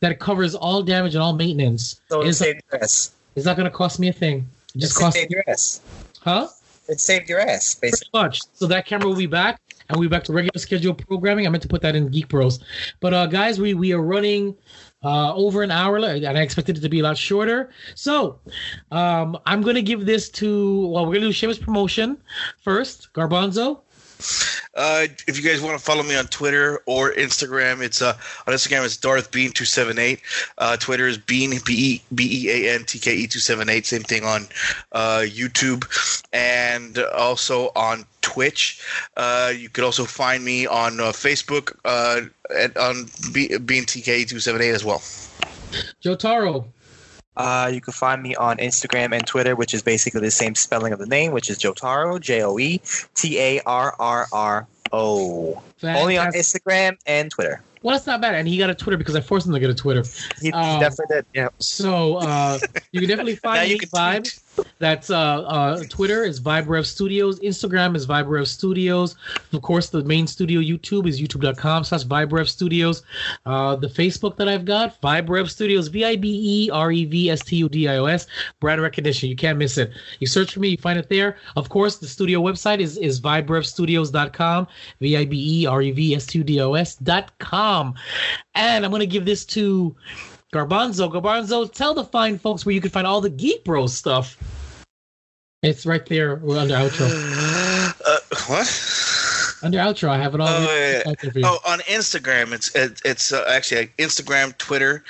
that covers all damage and all maintenance. So it It's, saved your ass. it's not going to cost me a thing. It just cost, saved your ass. huh? It saved your ass, basically. Pretty much. So that camera will be back, and we'll be back to regular schedule programming. I meant to put that in Geek Bros, but uh, guys, we we are running uh, over an hour, and I expected it to be a lot shorter. So um, I'm gonna give this to well, we're gonna do Seamus promotion first. Garbanzo. Uh, if you guys want to follow me on Twitter or Instagram, it's uh on Instagram it's Darth Bean two seven eight. Uh, Twitter is Bean B E B E A N T K E two seven eight. Same thing on uh, YouTube and also on Twitch. Uh, you could also find me on uh, Facebook at on Bean TK two seven eight as well. Jotaro. Uh, you can find me on Instagram and Twitter, which is basically the same spelling of the name, which is Jotaro, J O E T A R R R O. Only on Instagram and Twitter. Well, that's not bad. And he got a Twitter because I forced him to get a Twitter. He Um, definitely did. Yeah. So uh, you can definitely find you me can Vibe. tweet. That's uh, uh, Twitter is VibeRev Studios. Instagram is VibeRev Studios. Of course, the main studio YouTube is youtube.com slash VibeRev Studios. Uh, the Facebook that I've got, VibeRev Studios, V I B E R E V S T U D I O S. Brand recognition. You can't miss it. You search for me, you find it there. Of course, the studio website is, is VibeRevStudios.com, V I B E R E V S T U D I O S.com. And I'm going to give this to Garbanzo. Garbanzo, tell the fine folks where you can find all the Geek Bros stuff. It's right there We're under outro. Uh, what? Under outro, I have it all. Oh, yeah, yeah. out there for you. Oh, on Instagram, it's it, it's uh, actually like Instagram, Twitter.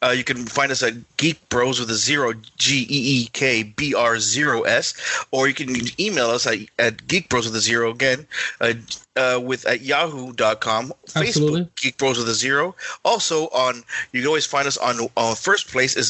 Uh, you can find us at Geek Bros with a zero G E E K B R zero S, or you can email us at, at Geek Bros with a zero again, uh, uh, with at Yahoo.com. Absolutely. Facebook Geek Bros with a zero. Also on, you can always find us on on first place is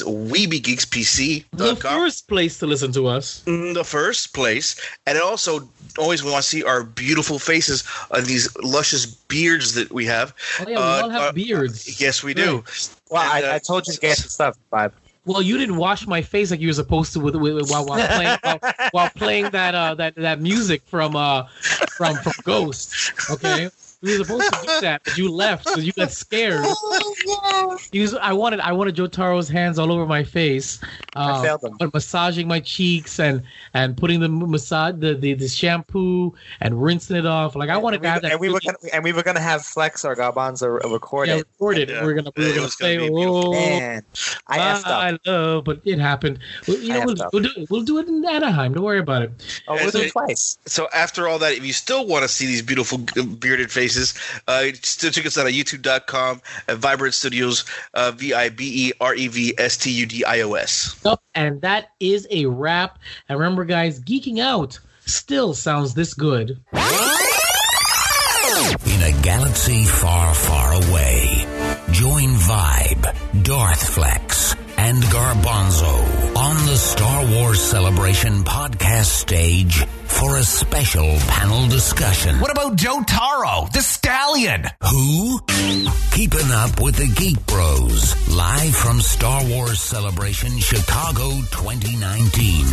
the first place to listen to us. in the first place, and also always we want to see our beautiful faces on these luscious beards that we have. Oh, yeah, we Uh, all have uh, beards. Yes, we do. Well, And, uh, I, I told you to get the stuff, Vibe. Well, you didn't wash my face like you were supposed to with, with, while, while playing while, while playing that uh that, that music from uh from from Ghost. Okay, we were supposed to do that, but you left because you got scared. he was. I wanted. I wanted Jotaro's hands all over my face. I Uh, failed him. but massaging my cheeks and and putting the massage the, the the shampoo and rinsing it off. Like I wanted and to we, have that. and we were gonna and we were gonna have Flex or Garbanzo record yeah, it. recorded. Yeah. We're gonna we Yeah, were it gonna was gonna be beautiful. oh, Man, I effed up. I love, but it happened. Well, you know, we'll, we'll do it. We'll do it in Anaheim. Don't worry about it. Oh, we'll And do it twice. So after all that, if you still want to see these beautiful uh, bearded faces, uh, still check us out at youtube.com at VibeRev Studios, uh, V I B E R E V S T U D I O S. Up, and that is a wrap. And remember, guys, geeking out still sounds this good. In a galaxy far, far away, join Vibe, Darth Darthflex, and Garbanzo on the Star Wars Celebration podcast stage for a special panel discussion. What about Jotaro, the stallion? Who? Keeping up with the Geek Bros, live from Star Wars Celebration Chicago 2019.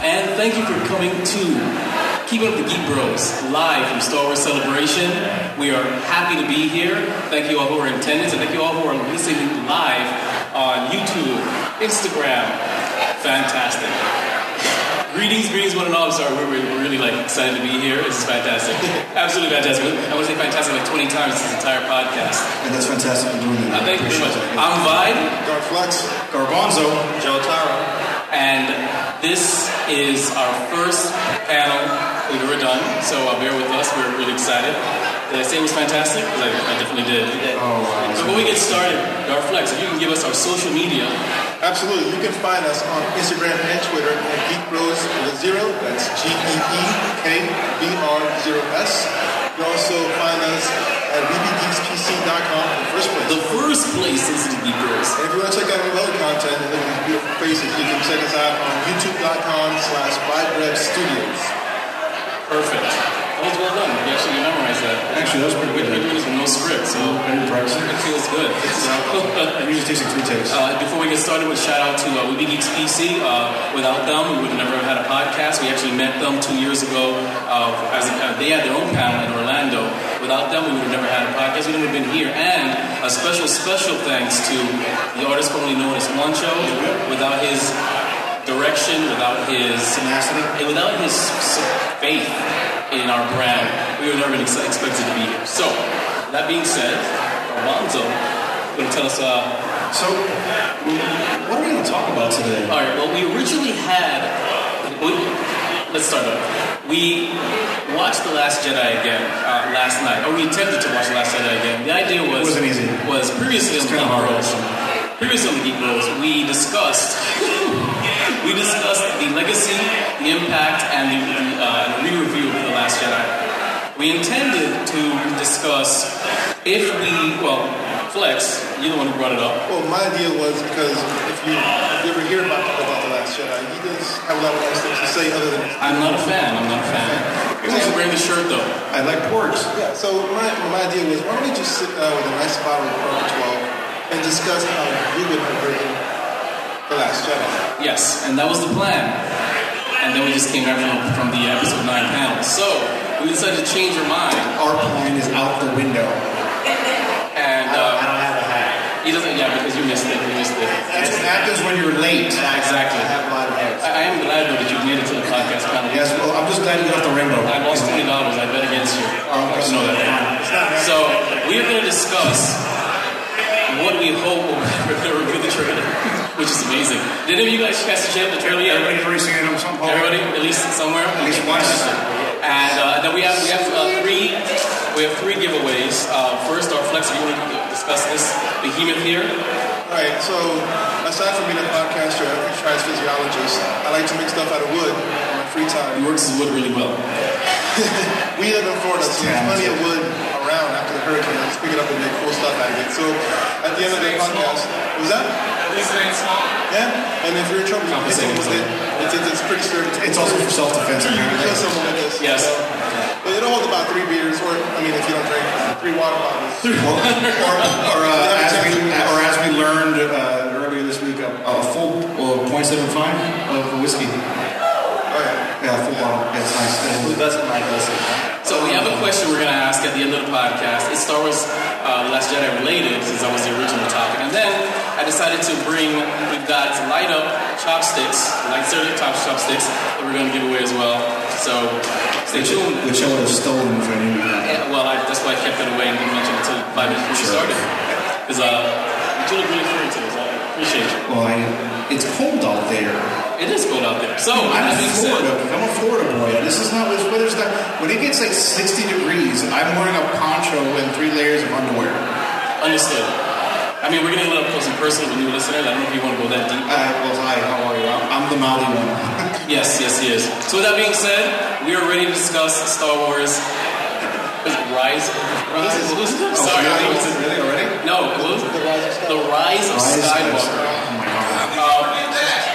And thank you for coming to Keep Up the Geek Bros live from Star Wars Celebration. We are happy to be here. Thank you all who are in attendance, and thank you all who are listening live on YouTube, Instagram. Fantastic. Greetings, greetings, one and all. I'm sorry, we're, we're really like excited to be here. This is fantastic, absolutely fantastic. I want to say fantastic like 20 times this entire podcast. And that's fantastic for doing Uh, thank you very much. I'm Vibe. Darth Flex, Garbanzo, Jotaro. And this is our first panel we've ever done, so uh, bear with us. We're really excited. Did I say it was fantastic? 'Cause I, I definitely did. Oh, wow. Before we get started, Darth Flex, if you can give us our social media. Absolutely. You can find us on Instagram and Twitter at Geek Bros with zero. That's G E E K B R zero S. You can also find us at bbgeekspc.com in the first place. The first place is the Geek Bros. and if you want to check out our other content and look at these beautiful faces, you can check us out on youtube.com slash Studios. Perfect. Was well done. You actually memorized that. Actually, that was pretty good. no script, so didn't practice it. feels good. It usually takes like three takes. Uh, before we get started, with shout out to uh, Weeby Geeks PC. Uh, without them, we would never have had a podcast. We actually met them two years ago. Uh, as uh, they had their own panel in Orlando. Without them, we would have never had a podcast. We would have been here. And a special, special thanks to the artist formerly known as Juancho. Without his direction, without his Tenacity. and without his faith in our brand, we would never expected to be here. So, that being said, Alonzo, going to tell us. Uh, So, what are we going to talk about today? all right. Well, we originally had. We, let's start off. We watched The Last Jedi again uh, last night, or we attempted to watch The Last Jedi again. The idea was Wasn't easy. Was previously on the kinda Geek Bros. Previously on the Geek Bros, we discussed we discussed the legacy, the impact, and the, the, uh, re-review of The Last Jedi. We intended to discuss if we well, Flex, you're the one who brought it up. Well, my idea was because if you, if you ever hear about, about The Last Jedi, he does have a lot of nice things to say other than I'm not a fan. I'm not a fan. He's also wearing the shirt though. I like porgs. Yeah, so my, my idea was why don't we just sit down with a nice bottle of Bourbon 12 and discuss how you would written The Last Jedi. Yes, and that was the plan. And then we just came back from, from the episode nine panel. So we decided to change our mind. Our plan is out the window. And I don't, I uh, don't have a hat. he doesn't. Yeah, because you missed it. You missed it. That's what happens when you're late. Exactly. I have a lot of hats. I, I am glad though that you made it to the podcast panel. Yes, well, I'm just glad you got off the rainbow. I lost twenty dollars. I bet against you. Oh, I know that. So we're going to discuss what we hope will review the trailer, which is amazing. Did any of you guys catch the trailer- yet? Everybody's seen it on some point. Everybody, at least somewhere. At least once. And uh, then we have we have uh, three we have three giveaways. Uh, first, our flex. If you want to discuss this behemoth here, All right, so aside from being a podcaster, an exercise physiologist, I like to make stuff out of wood in my free it time. works as wood really well. We live in Florida, so there's plenty of wood around after the hurricane. I just pick it up and make cool stuff out of it. So at the end of the podcast, was that? At least it ain't small. Yeah, and if you're in trouble, you can hit someone with it. It's, it's, it's pretty sturdy. It's also for self-defense. You can kill someone with this. Yes. So, but it'll hold about three beers, or I mean, if you don't drink, three water bottles. Or, or, or, uh, as we, or as we learned uh, earlier this week, a, a full well, 0.75 of whiskey. Oh yeah. Yeah, full bottle. Yeah, it's nice. Who doesn't like listening? So we have a question we're going to ask at the end of the podcast. It's Star Wars uh, The Last Jedi related, since that was the original topic. And then I decided to bring, we've got light up chopsticks, light certain top chopsticks that we're going to give away as well. So stay tuned. Which I would have stolen knew that. Yeah, well, I, that's why I kept it away and didn't mention it until five minutes before we started. Because uh, you look really forward to this. I appreciate you. Well, I, it's cold out there. It is cold out there. So, I'm that a being said, Florida. I'm a Florida boy. This is not this weather's not. When it gets like 60 degrees, I'm wearing a poncho and three layers of underwear. understood. I mean, we're getting a little close and personal with new listeners. I don't know if you want to go that deep. Uh, well, hi, how are you? I'm, I'm the Maui one. Yes, yes, he is. So with that being said, we are ready to discuss Star Wars. Is it Rise? Rise. What was it? Oh, Sorry, really? what was it? Really already? No, it was the Rise of Rise of Skywalker.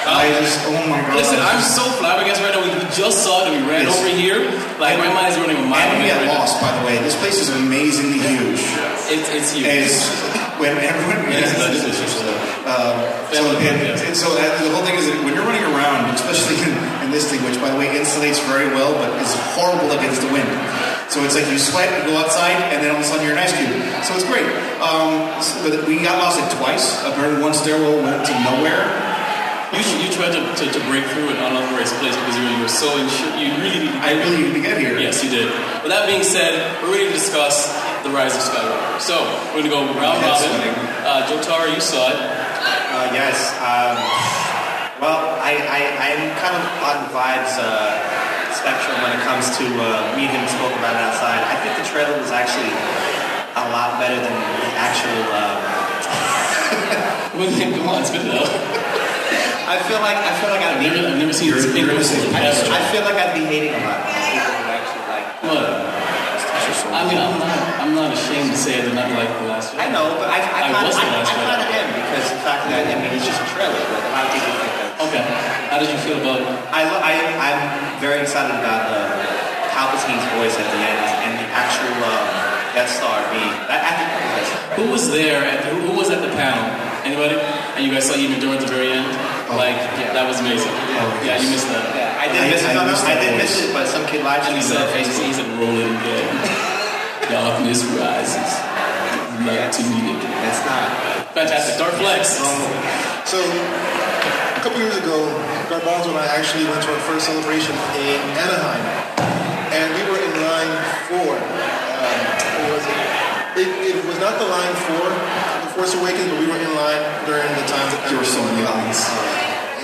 I just, oh my god. listen, I'm so flabbergasted right now. We just saw it and we ran Yes. over here. Like my mind's running a mile And we minute get right now. lost, by the way. This place is amazingly huge. It's it's huge. It's when everyone. That is issues. Um, so, Family and, and so that, the whole thing is that when you're running around, especially in, in this thing, which by the way insulates very well, but is horrible against the wind. So it's like you sweat, you go outside, and then all of a sudden you're an ice cube. So it's great. Um, so- but we got lost like twice. Apparently, one stairwell went to nowhere. You, you tried to, to, to break through an unauthorized place because you were, you were so insure. You really needed to I really need to get here. Yes, you did. With that being said, we're ready to discuss the rise of Skywalker. So we're gonna go round robin. Uh, Jotaro, you saw it. Uh, yes. Um, well, I, I, I'm kind of on Vibe's uh, spectrum when it comes to uh, me and him spoke about it outside. I think the trailer was actually a lot better than the actual. Uh, Well, Come on, spit it out. I feel like I feel like I'd I've be. never, I've never seen this big you're gonna say I, ever. I feel like I'd be hating a lot. People who actually like. What? I mean, I'm not. I'm not ashamed to say I did not like the last. One. I know, but I, I, I kind was of, the last I one. kind of am because the fact that I mean it's just a trailer. Like a lot of people think that. Okay. How did you feel about it? I, I, I'm very excited about uh, Palpatine's voice at the end and the actual uh, Death Star being. I, I think that was Who was there? At the, who was at the panel? Anybody? And you guys saw even during the very end? Like, that was amazing. yeah, you missed that. Yeah, I didn't I- miss it. I no, no, I didn't miss it, but some kid live And he streamed said, it. he said, rolling again. Darkness rises. Like to meet it. It's not. Fantastic. Darth Flex. So, a couple years ago, Garbanzo and I actually went to our first celebration in Anaheim, and we were in line for. Um, what was it? it? It was not the line for The Force Awakens, but we were in line during the time that There were so many lines.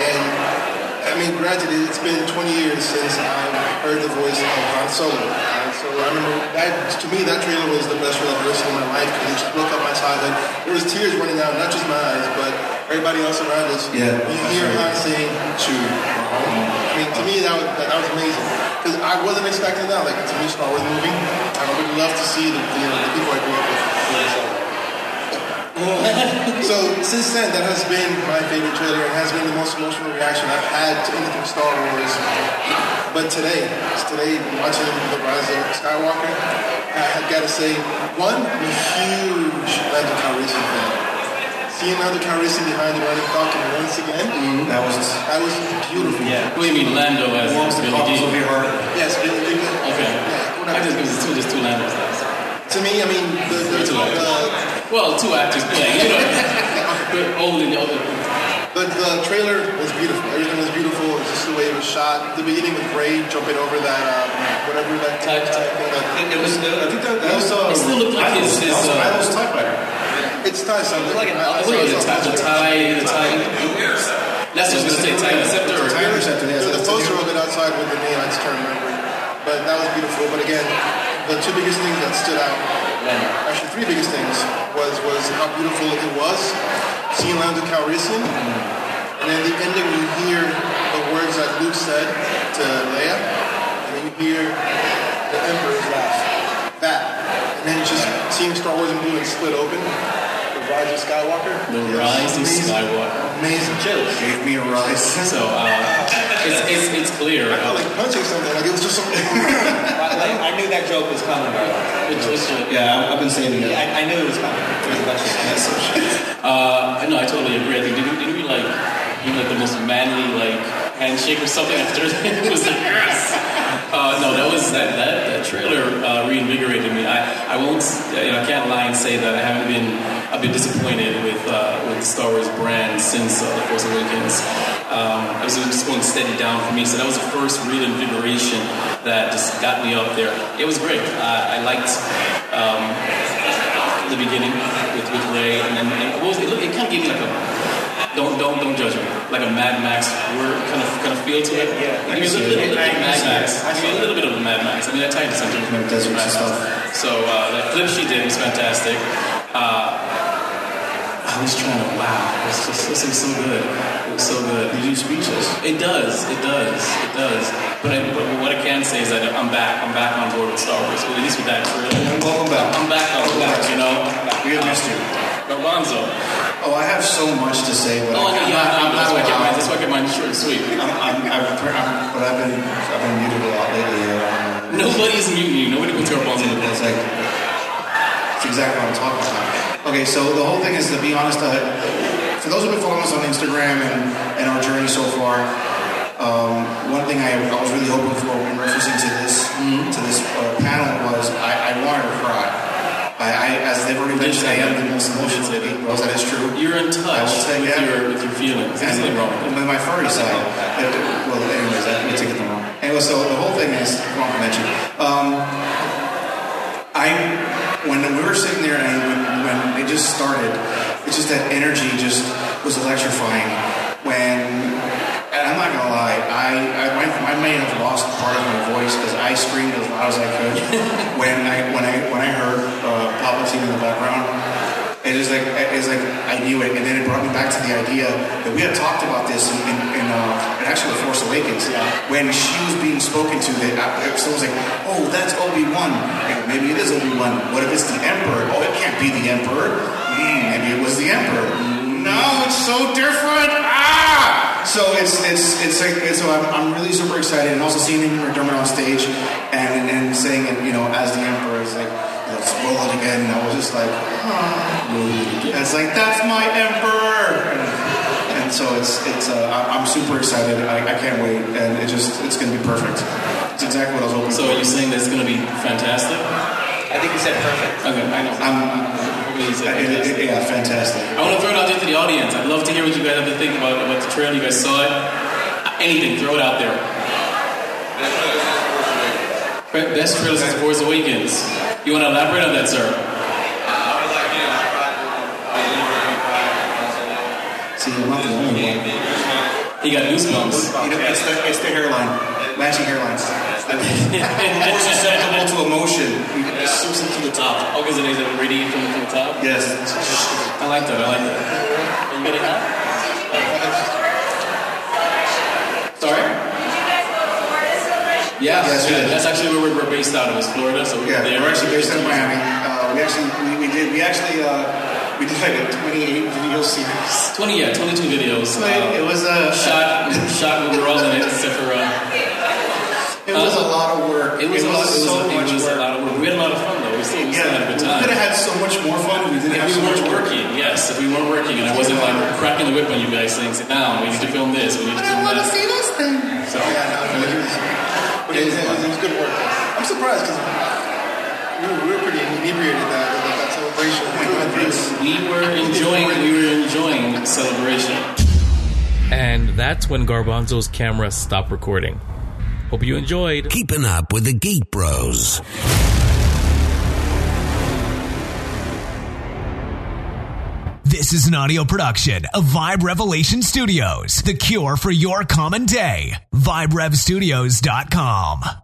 And I mean, granted, it's been 20 years since I heard the voice of Han Solo. And so I remember that, to me, that trailer was the best trailer I've ever seen in my life because it just broke up my childhood. There was tears running out, not just my eyes, but everybody else around us. Yeah, You hear right. Han saying, to I mean, to me, that was, that, that was amazing. Because I wasn't expecting that. Like, it's a new Star Wars movie. I would love to see the, you know, the people I grew up with. Doing so. So since then, that has been my favorite trailer. It has been the most emotional reaction I've had to anything Star Wars. But today, today watching the Rise of Skywalker, I have got to say, one, I'm a huge Lando Calrissian fan. Seeing Lando Calrissian behind the Running Falcon once again, mm-hmm. That was. that was beautiful. Yeah. What do you mean, Lando as Warms the Billy cockles of D? your heart. Yes, really, really good. Okay. Yeah, I just, it was two, just two Landos. To me, I mean, the, the, Two actors. the, Well, two actors playing, you know. but old and other. But the trailer was beautiful. Everything was beautiful. It's just the way it was shot. The beginning with Rey jumping over that, um, whatever that Tie- tie- thing. That, It was. I think that, that was. Uh, It still looked like his- his, uh, That was TIE fighter. it's tie something. Like an- I- I What was it? saw The tie, the tie. That's what I was gonna say. Tie interceptor. or- TIE interceptor. Yes, There's poster of it outside with the name. I just can't remember. But that was beautiful. But again, the two biggest things that stood out, actually three biggest things, was was how beautiful it was. Seeing Lando Calrissian, mm. and then the ending you hear the words that Luke said to Leia, and then you hear the Emperor's laugh. That, and then just seeing Star Wars in blue and split open, Rise of Skywalker. The Yes, Rise of amazing. Skywalker. Amazing. Chills. Gave me a rise. So uh, it's, it's it's clear. I felt like punching something. Like it was just something. I, I knew that joke was coming, bro. Which, which, uh, Yeah, I've been saying it. I, I knew it was coming. It was a bunch of Uh, no, I totally agree. I think did we, did we like give like the most manly like handshake or something after it was like yes. Uh, no, that was that that, that trailer uh, reinvigorated me. I I won't you know I can't lie and say that I haven't been a bit disappointed with uh, with the Star Wars brand since uh, The Force Awakens. Um, it was just going steady down for me. So that was the first real invigoration that just got me up there. It was great. I liked um, the beginning with, with Rey, and then and what was it, it kind of gave me like a don't don't don't judge me like a Mad Max word kind of kind of feel to it. Yeah, It gives me a little bit of Mad Max. I Give me a little bit of a Mad Max. I mean, I tied to something from Desert Mad. Max. So uh, that clip she did was fantastic. Uh, I was trying to wow, it was just this was so good. It was so good. You do speeches. It does, it does, it does. But, I, but what I can say is that I'm back. I'm back on board with Star Wars. At least with that trailer. And welcome back. I'm back on board. You know, We have missed you. Garbanzo. Oh, I have so much to say, but Oh, I I'm yeah, not, I'm not why I kept mine. allowed. That's why I kept mine short and sweet. I'm, I'm, I've, I'm, but I've been, I've been muted a lot lately. uh, Nobody's muting you. Nobody puts Garbanzo in the It's like, it's exactly what I'm talking about. Okay, so the whole thing is, to be honest, uh, for those who've been following us on Instagram and, and our journey so far, um, one thing I, I was really hoping for when referencing to this to this uh, panel was I, I wanted to cry. I, I, as they've already mentioned, I am the most emotional that. eight. That is true. You're in touch say, with yeah. your with your feelings. There's nothing wrong with it. With my furry side. Well, anyways, that we take it the wrong. Anyway, so the whole thing is wrong to mention. Um, I when we were sitting there and when, when it just started, it's just that energy just was electrifying. When and I'm not gonna lie, I I, may have lost part of my voice because I screamed as loud as I could when I when I when I heard uh, Palpatine in the background. It is like it's like I knew it, and then it brought me back to the idea that we had talked about this in, in, in, uh, in actually the Force Awakens when she was being spoken to. That uh, someone was like, "Oh, that's Obi Wan. Maybe it is Obi Wan. What if it's the Emperor? Oh, it can't be the Emperor. Mm, maybe it was the Emperor. No, it's so different. Ah! So it's it's it's like it's, so I'm, I'm really super excited, and also seeing him McDiarmid on stage and and saying it, you know, as the Emperor is like, let's roll it again. And I was just like, and it's like that's my emperor, and, and so it's it's uh, I- I'm super excited. I, I can't wait, and it just it's gonna be perfect. It's exactly what I was hoping So for. are you saying that it's going to be fantastic? I think you said perfect. Okay, I know. I'm, Okay, you said it- it- fantastic. yeah, fantastic. I want to throw it out there to the audience. I'd love to hear what you guys have to think about, about the trailer. You guys saw it. Anything, throw it out there. Be- Best trailer since Force Awakens. You want to elaborate on that, sir? See, I'm not the only one. He got goosebumps. You know, it's the it's the hairline, matching hairlines. More susceptible to emotion. It suits him to the top. Oh, because it is radiating from, from the top? Yes. I like that. I like that. Are you getting that? Sorry? Yeah, Yes, yeah, yes. that's actually where we're, we're based out of, is Florida. So we're Yeah, there. we're actually based out of Miami. Uh, we actually we, we did we actually uh, we did like a 28 video series. 20, yeah, 22 videos. So it, it was a shot, shot when we were all in it, except for. Uh, It was a lot of work. It was, a lot. It was, so a, much it was work. a lot of work. We had a lot of fun though. We still, we still had a Yeah, good we could have had so much more fun if we didn't If have we so much weren't work. working, yes. If we weren't working, and I wasn't like cracking the whip on you guys saying, "Sit down. We need to film this. We need to film that." this thing. So, Yeah, no, no, it was, but it was, it was, it was good work. I'm surprised because we were, we were pretty inebriated that, that, that celebration. Oh we were enjoying. We were enjoying celebration. And that's when Garbanzo's camera stopped recording. Hope you enjoyed. Keeping up with the Geek Bros. This is an audio production of Vibe Revelation Studios, the cure for your common day. VibeRevStudios.com.